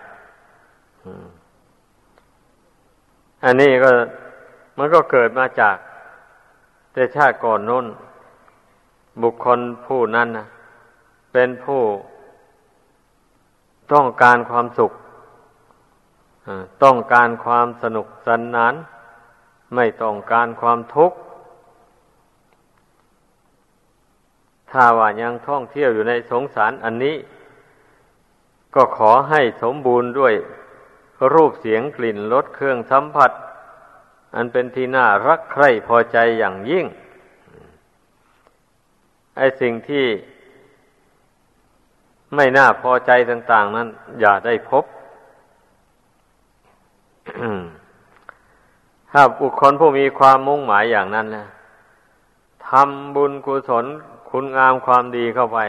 อันนี้ก็ มันก็เกิดมาจาก แต่ชาติก่อนนู้น บุคคลผู้นั้นนะเป็นผู้ต้องการความสุขต้องการความสนุกสนนาน ไม่ต้องการความทุกข์ ถ้าว่ายังท่องเที่ยวอยู่ในสงสารอันนี้ ก็ขอให้สมบูรณ์ด้วยรูปเสียงกลิ่นรสเครื่องสัมผัส อันเป็นที่น่ารักใคร่พอใจอย่างยิ่ง ไอ้สิ่งที่ไม่น่าพอใจต่าง ๆ นั้น อย่าได้พบ ถ้าบุคคลผู้มีความมุ่งหมายอย่างนั้นนะทำบุญกุศลคุณงามความดีเข้าไป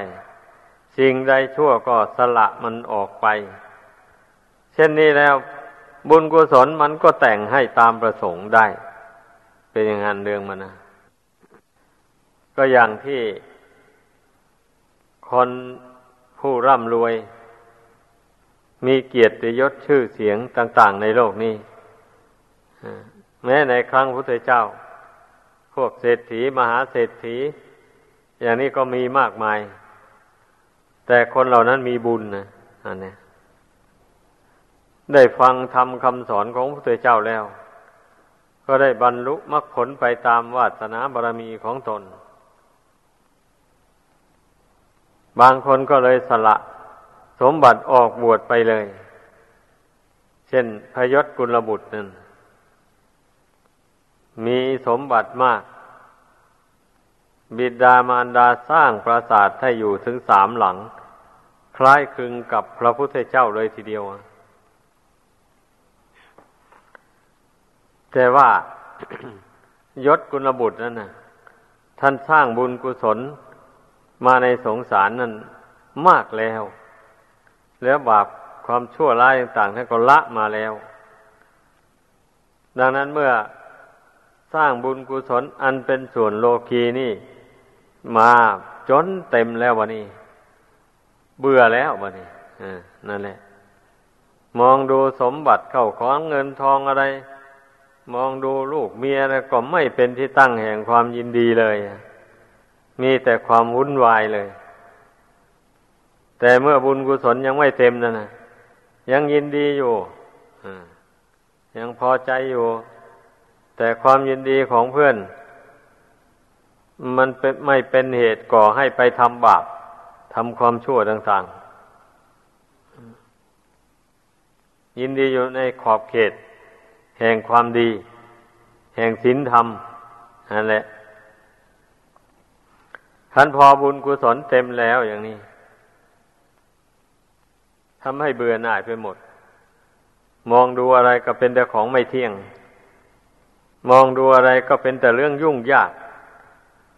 สิ่งใดชั่วก็สละมันออกไป เช่นนี้แล้ว บุญกุศลมันก็แต่งให้ตามประสงค์ได้ เป็นอย่างนั้นเรื่องมันนะก็อย่างที่คนผู้ร่ำรวย มีเกียรติยศชื่อเสียงต่าง ๆ ในโลกนี้แม้ในครั้งพุทธเจ้า พวกเศรษฐีมหาเศรษฐี อย่างนี้ก็มีมากมาย แต่คนเหล่านั้นมีบุญนะอันนี้ ได้ฟังทำคำสอนของพระพุทธเจ้าแล้ว ก็ได้บรรลุมรรคผลไปตามวาสนาบารมีของตน บางคนก็เลยสละสมบัติออกบวชไปเลย เช่นพยศกุลบุตรนั่นมีสมบัติมาก บิดามารดาสร้างปราสาทให้อยู่ถึงสามหลัง คล้ายคลึงกับพระพุทธเจ้าเลยทีเดียว แต่ว่ายศกุลบุตรนั่นนะท่านสร้างบุญกุศลมาในสงสารนั้นมากแล้ว แล้วบาปความชั่วร้ายต่างๆท่านก็ละมาแล้ว ดังนั้นเมื่อสร้างบุญกุศลอันเป็นส่วนโลกีนี่ มาจนเต็มแล้ววะนี่เบื่อแล้ววะนี่นั่นแหละ มองดูสมบัติเข้าของเงินทองอะไร มองดูลูกเมียอะไรก็ไม่เป็นที่ตั้งแห่งความยินดีเลย มีแต่ความวุ่นวายเลย แต่เมื่อบุญกุศลยังไม่เต็มนั่นนะยังยินดีอยู่ยังพอใจอยู่ แต่ความยินดีของเพื่อน มันเป็นไม่เป็นเหตุก่อให้ไปทำบาปทำความชั่วต่างๆ ยินดีอยู่ในขอบเขต แห่งความดี แห่งศีลธรรมนั่นแหละท่านพอบุญกุศลเต็มแล้วอย่างนี้ทำให้เบื่อหน่ายไปหมด มองดูอะไรก็เป็นแต่ของไม่เที่ยง มองดูอะไรก็เป็นแต่เรื่องยุ่งยาก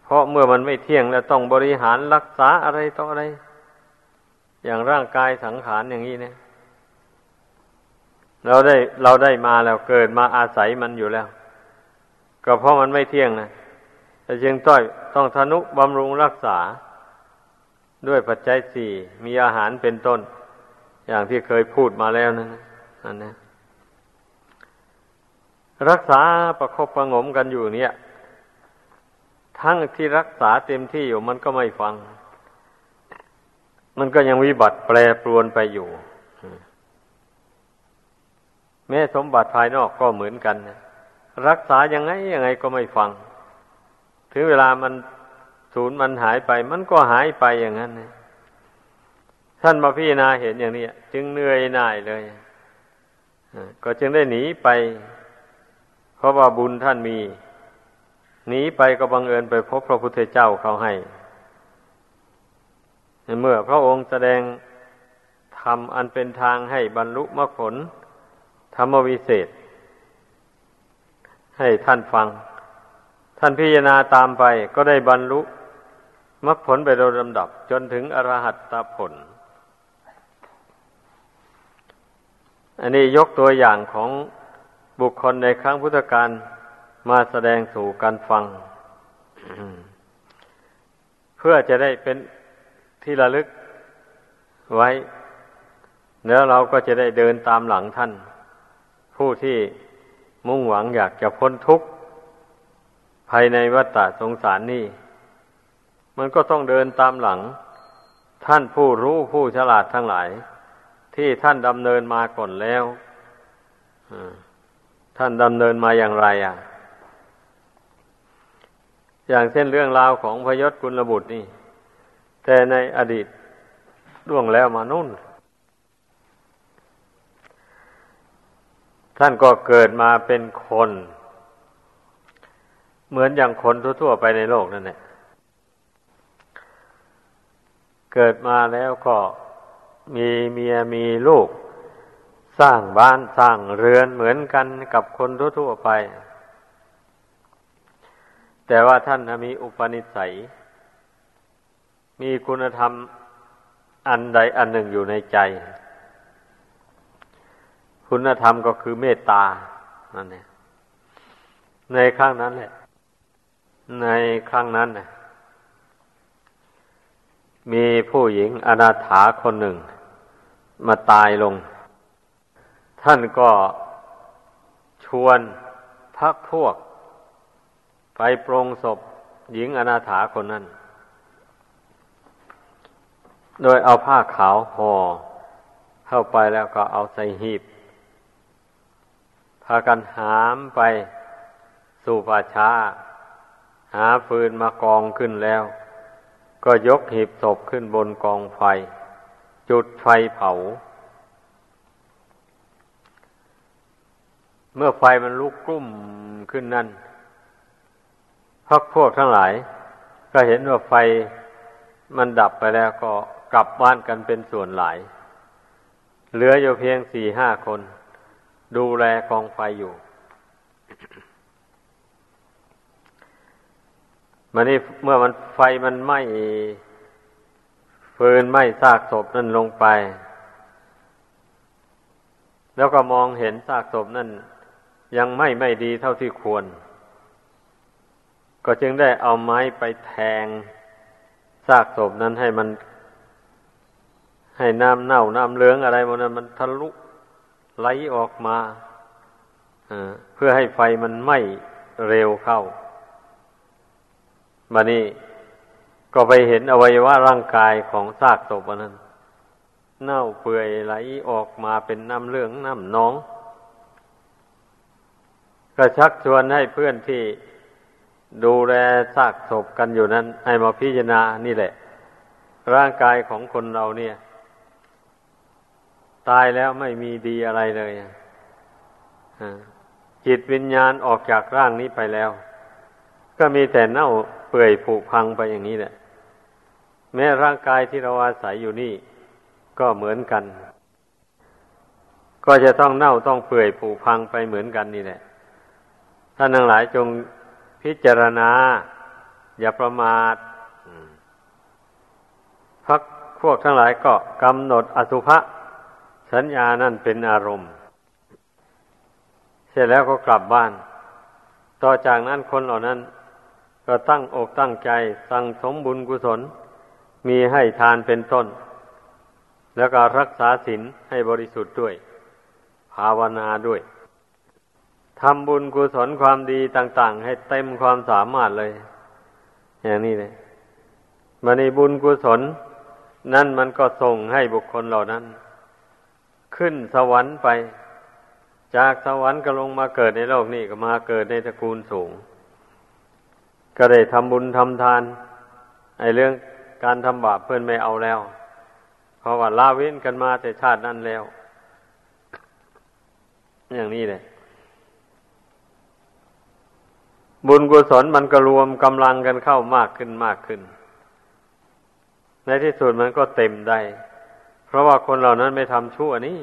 เพราะเมื่อมันไม่เที่ยงแล้วต้องบริหารรักษาอะไรต่ออะไร อย่างร่างกายสังขารอย่างนี้เนี่ย เราได้เราได้มาแล้วเกิดมาอาศัยมันอยู่แล้ว ก็เพราะมันไม่เที่ยงนะแต่จึงต้อยต้องทนุบำรุงรักษา ด้วยปัจจัยสี่มีอาหารเป็นต้น อย่างที่เคยพูดมาแล้วนั่นนั่นนะรักษาประคบประงมกันอยู่เนี่ย ทั้งที่รักษาเต็มที่อยู่มันก็ไม่ฟัง มันก็ยังวิบัติแปรปรวนไปอยู่ แม้สมบัติภายนอกก็เหมือนกันนะรักษายังไงยังไงก็ไม่ฟัง ถึงเวลามันสูญมันหายไป มันก็หายไปอย่างนั้นนะท่านมาพี่นาเห็นอย่างนี้จึงเหนื่อยหน่ายเลยก็จึงได้หนีไป เพราะว่าบุญท่านมี หนีไปก็บังเอิญไปพบพระพุทธเจ้าเขาให้เมื่อพระองค์แสดงธรรมอันเป็นทางให้บรรลุมรรคผล ธรรมวิเศษ ให้ท่านฟัง ท่านพิจารณาตามไปก็ได้บรรลุมรรคผลไปโดยลำดับ จนถึงอรหัตตผล อันนี้ยกตัวอย่างของบุคคลในครั้งพุทธกาลมาแสดงสู่การฟัง เพื่อจะได้เป็นที่ระลึกไว้ แล้วเราก็จะได้เดินตามหลังท่าน ผู้ที่มุ่งหวังอยากจะพ้นทุกข์ภายในวัฏฏะสงสารนี่ มันก็ต้องเดินตามหลัง ท่านผู้รู้ผู้ฉลาดทั้งหลาย ที่ท่านดำเนินมาก่อนแล้วท่านดำเนินมาอย่างไรอะ อย่างเช่นเรื่องราวของพยศกุลบุตรนี่ แต่ในอดีตล่วงแล้วมานุ่น ท่านก็เกิดมาเป็นคน เหมือนอย่างคนทั่วๆไปในโลกนั่นแหละเกิดมาแล้วก็มีเมียมีลูก สร้างบ้านสร้างเรือนเหมือนกันกับคนทั่วๆไป แต่ว่าท่านมีอุปนิสัย มีคุณธรรมอันใดอันหนึ่งอยู่ในใจ คุณธรรมก็คือเมตตานั่นเองในครั้งนั้นแหละ ในครั้งนั้นนะมีผู้หญิงอนาถาคนหนึ่ง มาตายลง ท่านก็ชวนพักพวก ไปปรงศพหญิงอนาถาคนนั้น โดยเอาผ้าขาวห่อเข้าไปแล้วก็เอาใส่หีบ พากันหามไปสู่ป่าช้า หาฟืนมากองขึ้นแล้ว ก็ยกหีบศพขึ้นบนกองไฟ จุดไฟเผา เมื่อไฟมันลุกกลุ่มขึ้นนั่นพักพวกทั้งหลาย ก็เห็นว่าไฟมันดับไปแล้วก็กลับบ้านกันเป็นส่วนหลาย เหลืออยู่เพียงสี่ห้าคน ดูแลกองไฟอยู่ มันนี่เมื่อมันไฟมันไหม้ฟืนไหม้ซากศพนั่นลงไป แล้วก็มองเห็นซากศพนั่น ยังไม่ไม่ดีเท่าที่ควร ก็จึงได้เอาไม้ไปแทงซากศพนั้นให้มัน ให้น้ำเน่าน้ำเลืองอะไรมันมันทะลุ ไหลออกมาเพื่อให้ไฟมันไหม้เร็วเข้ามานี่ก็ไปเห็นอวัยวะร่างกายของซากศพนั้น เน่าเปื่อยไหลออกมาเป็นน้ำเลืองน้ำนองก็ชักชวนให้เพื่อนที่ดูแลซากศพกันอยู่นั้น ให้มาพิจารณานี่แหละ ร่างกายของคนเราเนี่ย ตายแล้วไม่มีดีอะไรเลยจิตวิญญาณออกจากร่างนี้ไปแล้ว ก็มีแต่เน่าเปื่อยผุพังไปอย่างนี้แหละ แม้ร่างกายที่เราอาศัยอยู่นี่ ก็เหมือนกัน ก็จะต้องเน่าต้องเปื่อยผุพังไปเหมือนกันนี่แหละท่านทั้งหลายจงพิจารณา อย่าประมาทพักพวกทั้งหลายก็กำหนดอสุภะ สัญญานั่นเป็นอารมณ์ เสร็จแล้วก็กลับบ้าน ต่อจากนั้นคนเหล่านั้น ก็ตั้งอกตั้งใจ สั่งสมบุญกุศล มีให้ทานเป็นต้น แล้วก็รักษาศีลให้บริสุทธิ์ด้วย ภาวนาด้วยทำบุญกุศลความดีต่าง ๆ ให้เต็มความสามารถเลย อย่างนี้เลยมาในบุญกุศล นั่นมันก็ส่งให้บุคคลเหล่านั้น ขึ้นสวรรค์ไป จากสวรรค์ก็ลงมาเกิดในโลกนี้ก็มาเกิดในตระกูลสูง ก็ได้ทำบุญทำทานไอ้เรื่องการทำบาปเพื่อนไม่เอาแล้ว เพราะว่าลาเว้นกันมาแต่ชาตินั้นแล้ว อย่างนี้เลยบุญกุศลมันก็รวมกำลังกันเข้ามากขึ้นมากขึ้น ในที่สุดมันก็เต็มได้ เพราะว่าคนเหล่านั้นไม่ทำชั่วนี่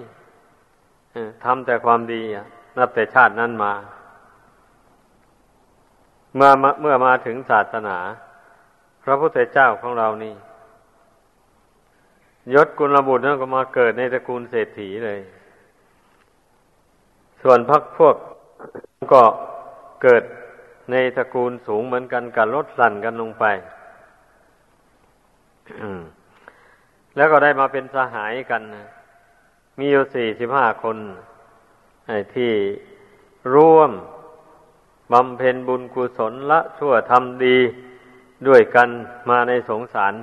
ทำแต่ความดีนับแต่ชาตินั้นมา เมื่อเมื่อมาถึงศาสนา พระพุทธเจ้าของเรานี่ยศกุลบุตรนั่นก็มาเกิดในตระกูลเศรษฐีเลย ส่วนพักพวกก็เกิดในตระกูลสูงเหมือนกันกับลดสั่นกันลงไป แล้วก็ได้มาเป็นสหายกัน มีอยู่สี่สิบห้าคนที่ร่วมบำเพ็ญบุญกุศลละชั่วทำดีด้วยกันมาในสงสาร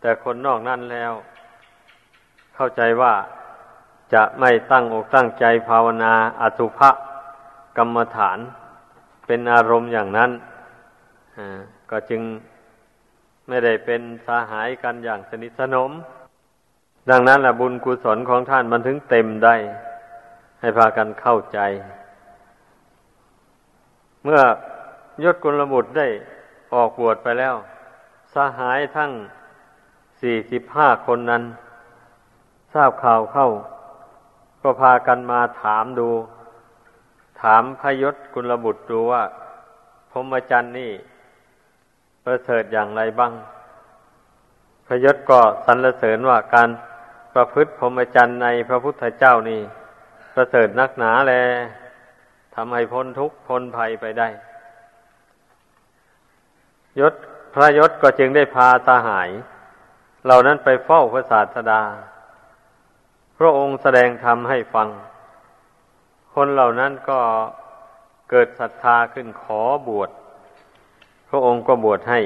แต่คนนอกนั้นแล้ว เข้าใจว่าจะไม่ตั้งอกตั้งใจภาวนาอสุภะกรรมฐาน เป็นอารมณ์อย่างนั้นก็จึง ไม่ได้เป็นสาหายกันอย่างสนิทสนม ดังนั้นแหละบุญกุศลของท่านมันถึงเต็มได้ ให้พากันเข้าใจ เมื่อยศกุลบุตรได้ออกบวชไปแล้ว สหายทั้งสี่สิบห้าคนนั้น ทราบข่าวเข้า ก็พากันมาถามดู ถามพยศกุลบุตรดูว่าพรหมจรรย์นี่ ประเสริฐอย่างไรบ้างพพยศก็สรรเสริญว่าการประพฤติพรหมจรรย์ในพระพุทธเจ้านี่ประเสริฐนักหนาแลทำให้พ้นทุกข์พ้นภัยไปได้ ยศพระยศก็จึงได้พาสหาย เหล่านั้นไปเฝ้าพระศาสดา พระองค์แสดงธรรมให้ฟัง คนเหล่านั้นก็เกิดศรัทธาขึ้นขอบวช พระองค์ก็บวชให้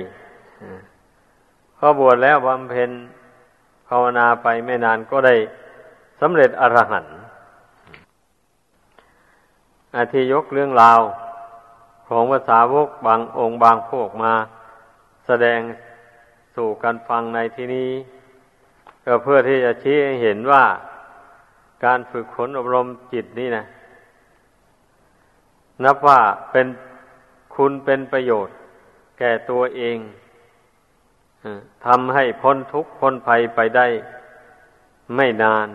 พอบวชแล้วบำเพ็ญภาวนาไปไม่นานก็ได้สำเร็จอรหันต์อาทิยกเรื่องราว ของภาษาวกบางองค์บางพวกมา แสดงสู่กันฟังในที่นี้ ก็เพื่อที่จะชี้ให้เห็นว่าการฝึกฝนอบรมจิตนี่นะ นับว่าเป็นคุณเป็นประโยชน์ แก่ตัวเองทำให้พ้นทุกข์พ้นภัยไปได้ไม่นาน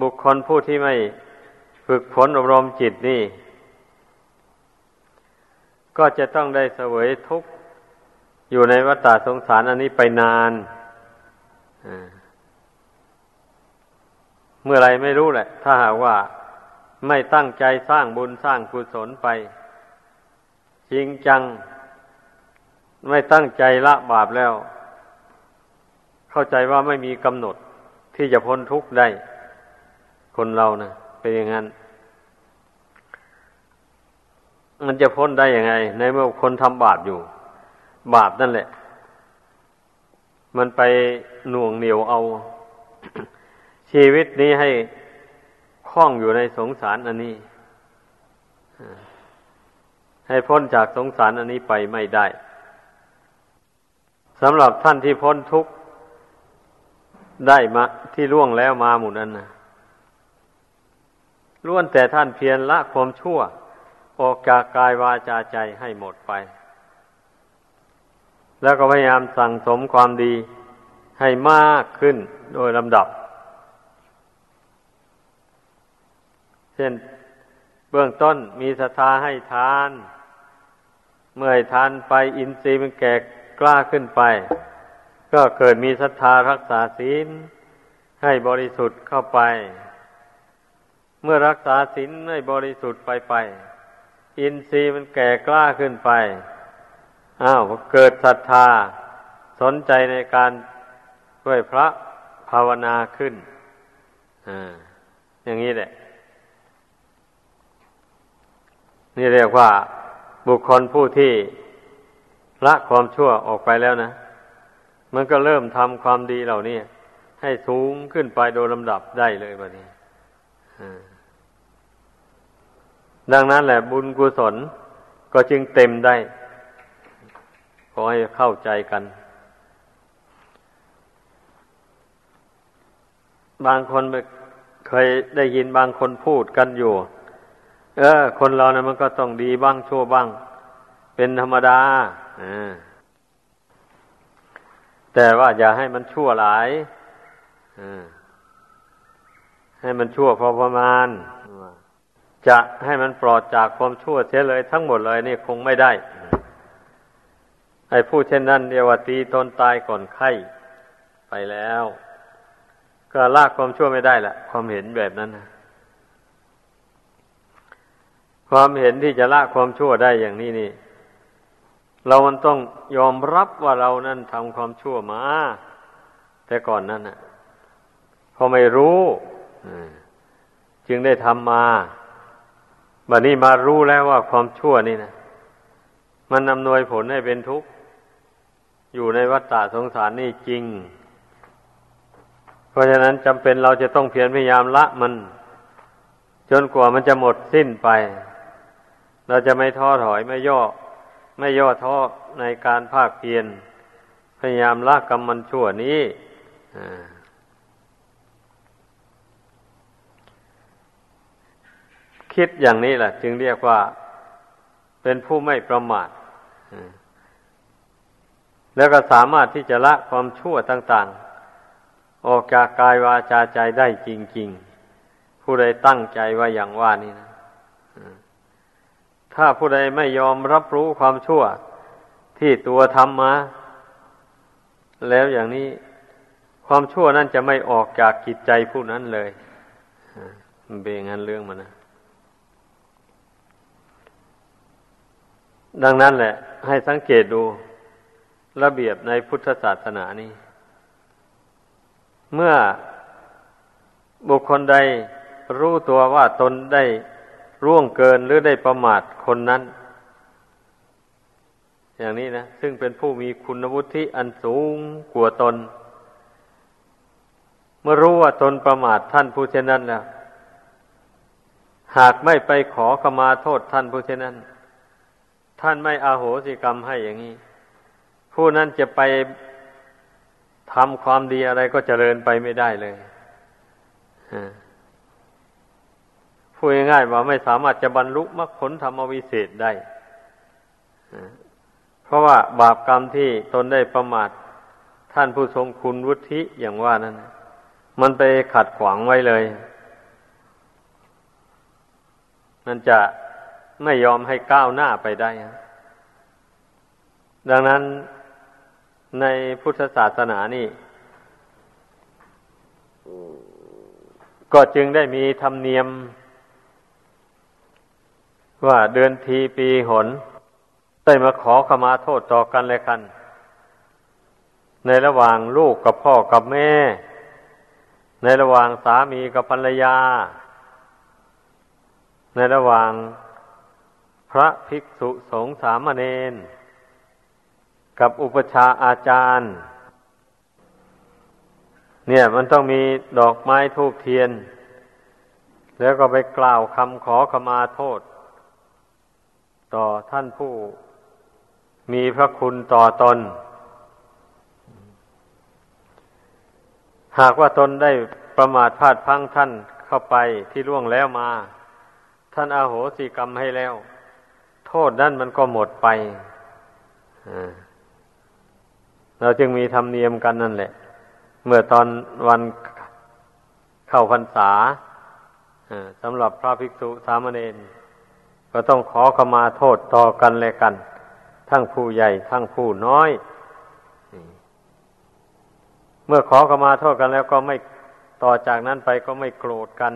บุคคลผู้ที่ไม่ฝึกฝนอบรมจิตนี่ ก็จะต้องได้เสวยทุกข์อยู่ในวัฏสงสารอันนี้ไปนานเมื่อไรไม่รู้แหละ ถ้าหากว่าไม่ตั้งใจสร้างบุญสร้างกุศลไปจริงจัง ไม่ตั้งใจละบาปแล้ว เข้าใจว่าไม่มีกำหนดที่จะพ้นทุกข์ได้ คนเรานะเป็นอย่างนั้น มันจะพ้นได้ยังไง ในเมื่อคนทำบาปอยู่ บาปนั่นแหละ มันไปหน่วงเหนียวเอา ชีวิตนี้ให้คล้องอยู่ในสงสารอันนี้ให้พ้นจากสงสารอันนี้ไปไม่ได้ สำหรับท่านที่พ้นทุกข์ได้มาที่ล่วงแล้วมาหมุนั้นนะล้วนแต่ท่านเพียรละความชั่ว ออกจากกายวาจาใจให้หมดไป แล้วก็พยายามสั่งสมความดีให้มากขึ้นโดยลำดับ เช่นเบื้องต้นมีศรัทธาให้ทาน เมื่อให้ทานไปอินทรีย์มันแก่ก ล้าขึ้นไป ก็เกิดมีศรัทธารักษาศีลให้บริสุทธิ์เข้าไป เมื่อรักษาศีลให้บริสุทธิ์ไปไป อินทรีย์มันแก่กล้าขึ้นไปอ้าวเกิดศรัทธาสนใจในการช่วยพระภาวนาขึ้นออย่างนี้แหละ นี่เรียกว่าบุคคลผู้ที่ ละความชั่วออกไปแล้วนะ มันก็เริ่มทำความดีเหล่านี้ให้สูงขึ้นไปโดยลำดับได้เลยแบบนี้ดังนั้นแหละบุญกุศลก็จึงเต็มได้ ขอให้เข้าใจกัน บางคนเคยได้ยินบางคนพูดกันอยู่ เออ คนเรานะมันก็ต้องดีบ้างชั่วบ้าง เป็นธรรมดาแต่ว่าอย่าให้มันชั่วหลายให้มันชั่วพอประมาณ จะให้มันปลอดจากความชั่วเสียเลย ทั้งหมดเลยนี่คงไม่ได้ไอ้ผู้เช่นนั้นเดียวตีตนตายก่อนไข้ไปแล้ว ก็ลากความชั่วไม่ได้แหละความเห็นแบบนั้นนะความเห็นที่จะละความชั่วได้อย่างนี้นี่ เรามันต้องยอมรับว่าเรานั่นทำความชั่วมา แต่ก่อนนั้นน่ะพอไม่รู้จึงได้ทำมาบัดนี้มารู้แล้วว่าความชั่วนี่นะมันนำนวยผลให้เป็นทุกข์ อยู่ในวัฏฏะสงสารนี่จริง เพราะฉะนั้นจำเป็นเราจะต้องเพียรพยายามละมัน จนกว่ามันจะหมดสิ้นไป เราจะไม่ท้อถอยไม่ย่อ ไม่ย่อท้อในการภาคเพียรพยายามละกรรมมันชั่วนี้คิดอย่างนี้แหละจึงเรียกว่าเป็นผู้ไม่ประมาทแล้วก็สามารถที่จะละความชั่วต่าง ๆ ออกจากกายวาจาใจได้จริง ๆ ผู้ใดตั้งใจว่าอย่างว่านี่นะ ถ้าผู้ใดไม่ยอมรับรู้ความชั่วที่ตัวทำมา แล้วอย่างนี้ความชั่วนั้นจะไม่ออกจากจิตใจผู้นั้นเลยเป็นงั้นเรื่องมันนะ ดังนั้นแหละ ให้สังเกตดูระเบียบในพุทธศาสนานี้ เมื่อบุคคลใดรู้ตัวว่าตนได้ ร่วงเกินหรือได้ประมาทคนนั้น อย่างนี้นะ ซึ่งเป็นผู้มีคุณวุฒิอันสูงกว่าตน เมื่อรู้ว่าตนประมาทท่านผู้เช่นนั้นแล้วหากไม่ไปขอขมาโทษท่านผู้เช่นนั้น ท่านไม่อาโหสิกรรมให้อย่างนี้ ผู้นั้นจะไปทำความดีอะไรก็เจริญไปไม่ได้เลย พูดง่ายๆว่าไม่สามารถจะบรรลุมรรคผลธรรมวิเศษได้ เพราะว่าบาปกรรมที่ตนได้ประมาทท่านผู้ทรงคุณวุฒิอย่างว่านั้น มันไปขัดขวางไว้เลย มันจะไม่ยอมให้ก้าวหน้าไปได้ ดังนั้นในพุทธศาสนานี่ก็จึงได้มีธรรมเนียม ว่าเดือนทีปีหน ได้มาขอขมาโทษต่อกันเลยกัน ในระหว่างลูกกับพ่อกับแม่ ในระหว่างสามีกับภรรยา ในระหว่างพระภิกษุสงฆ์สามเณรกับอุปชาอาจารย์ เนี่ยมันต้องมีดอกไม้ทูกเทียน แล้วก็ไปกล่าวคำขอขมาโทษ ต่อท่านผู้มีพระคุณต่อตน หากว่าตนได้ประมาทพลาดพังท่านเข้าไปที่ล่วงแล้วมา ท่านอาโหสิกรรมให้แล้ว โทษนั่นมันก็หมดไปเราจึงมีธรรมเนียมกันนั่นแหละ เมื่อตอนวันเข้าพรรษาสำหรับพระภิกษุสามเณร ก็ต้องขอขมาโทษต่อกันเลยกัน ทั้งผู้ใหญ่ทั้งผู้น้อย เมื่อขอขมาโทษกันแล้วก็ไม่ต่อจากนั้นไปก็ไม่โกรธกัน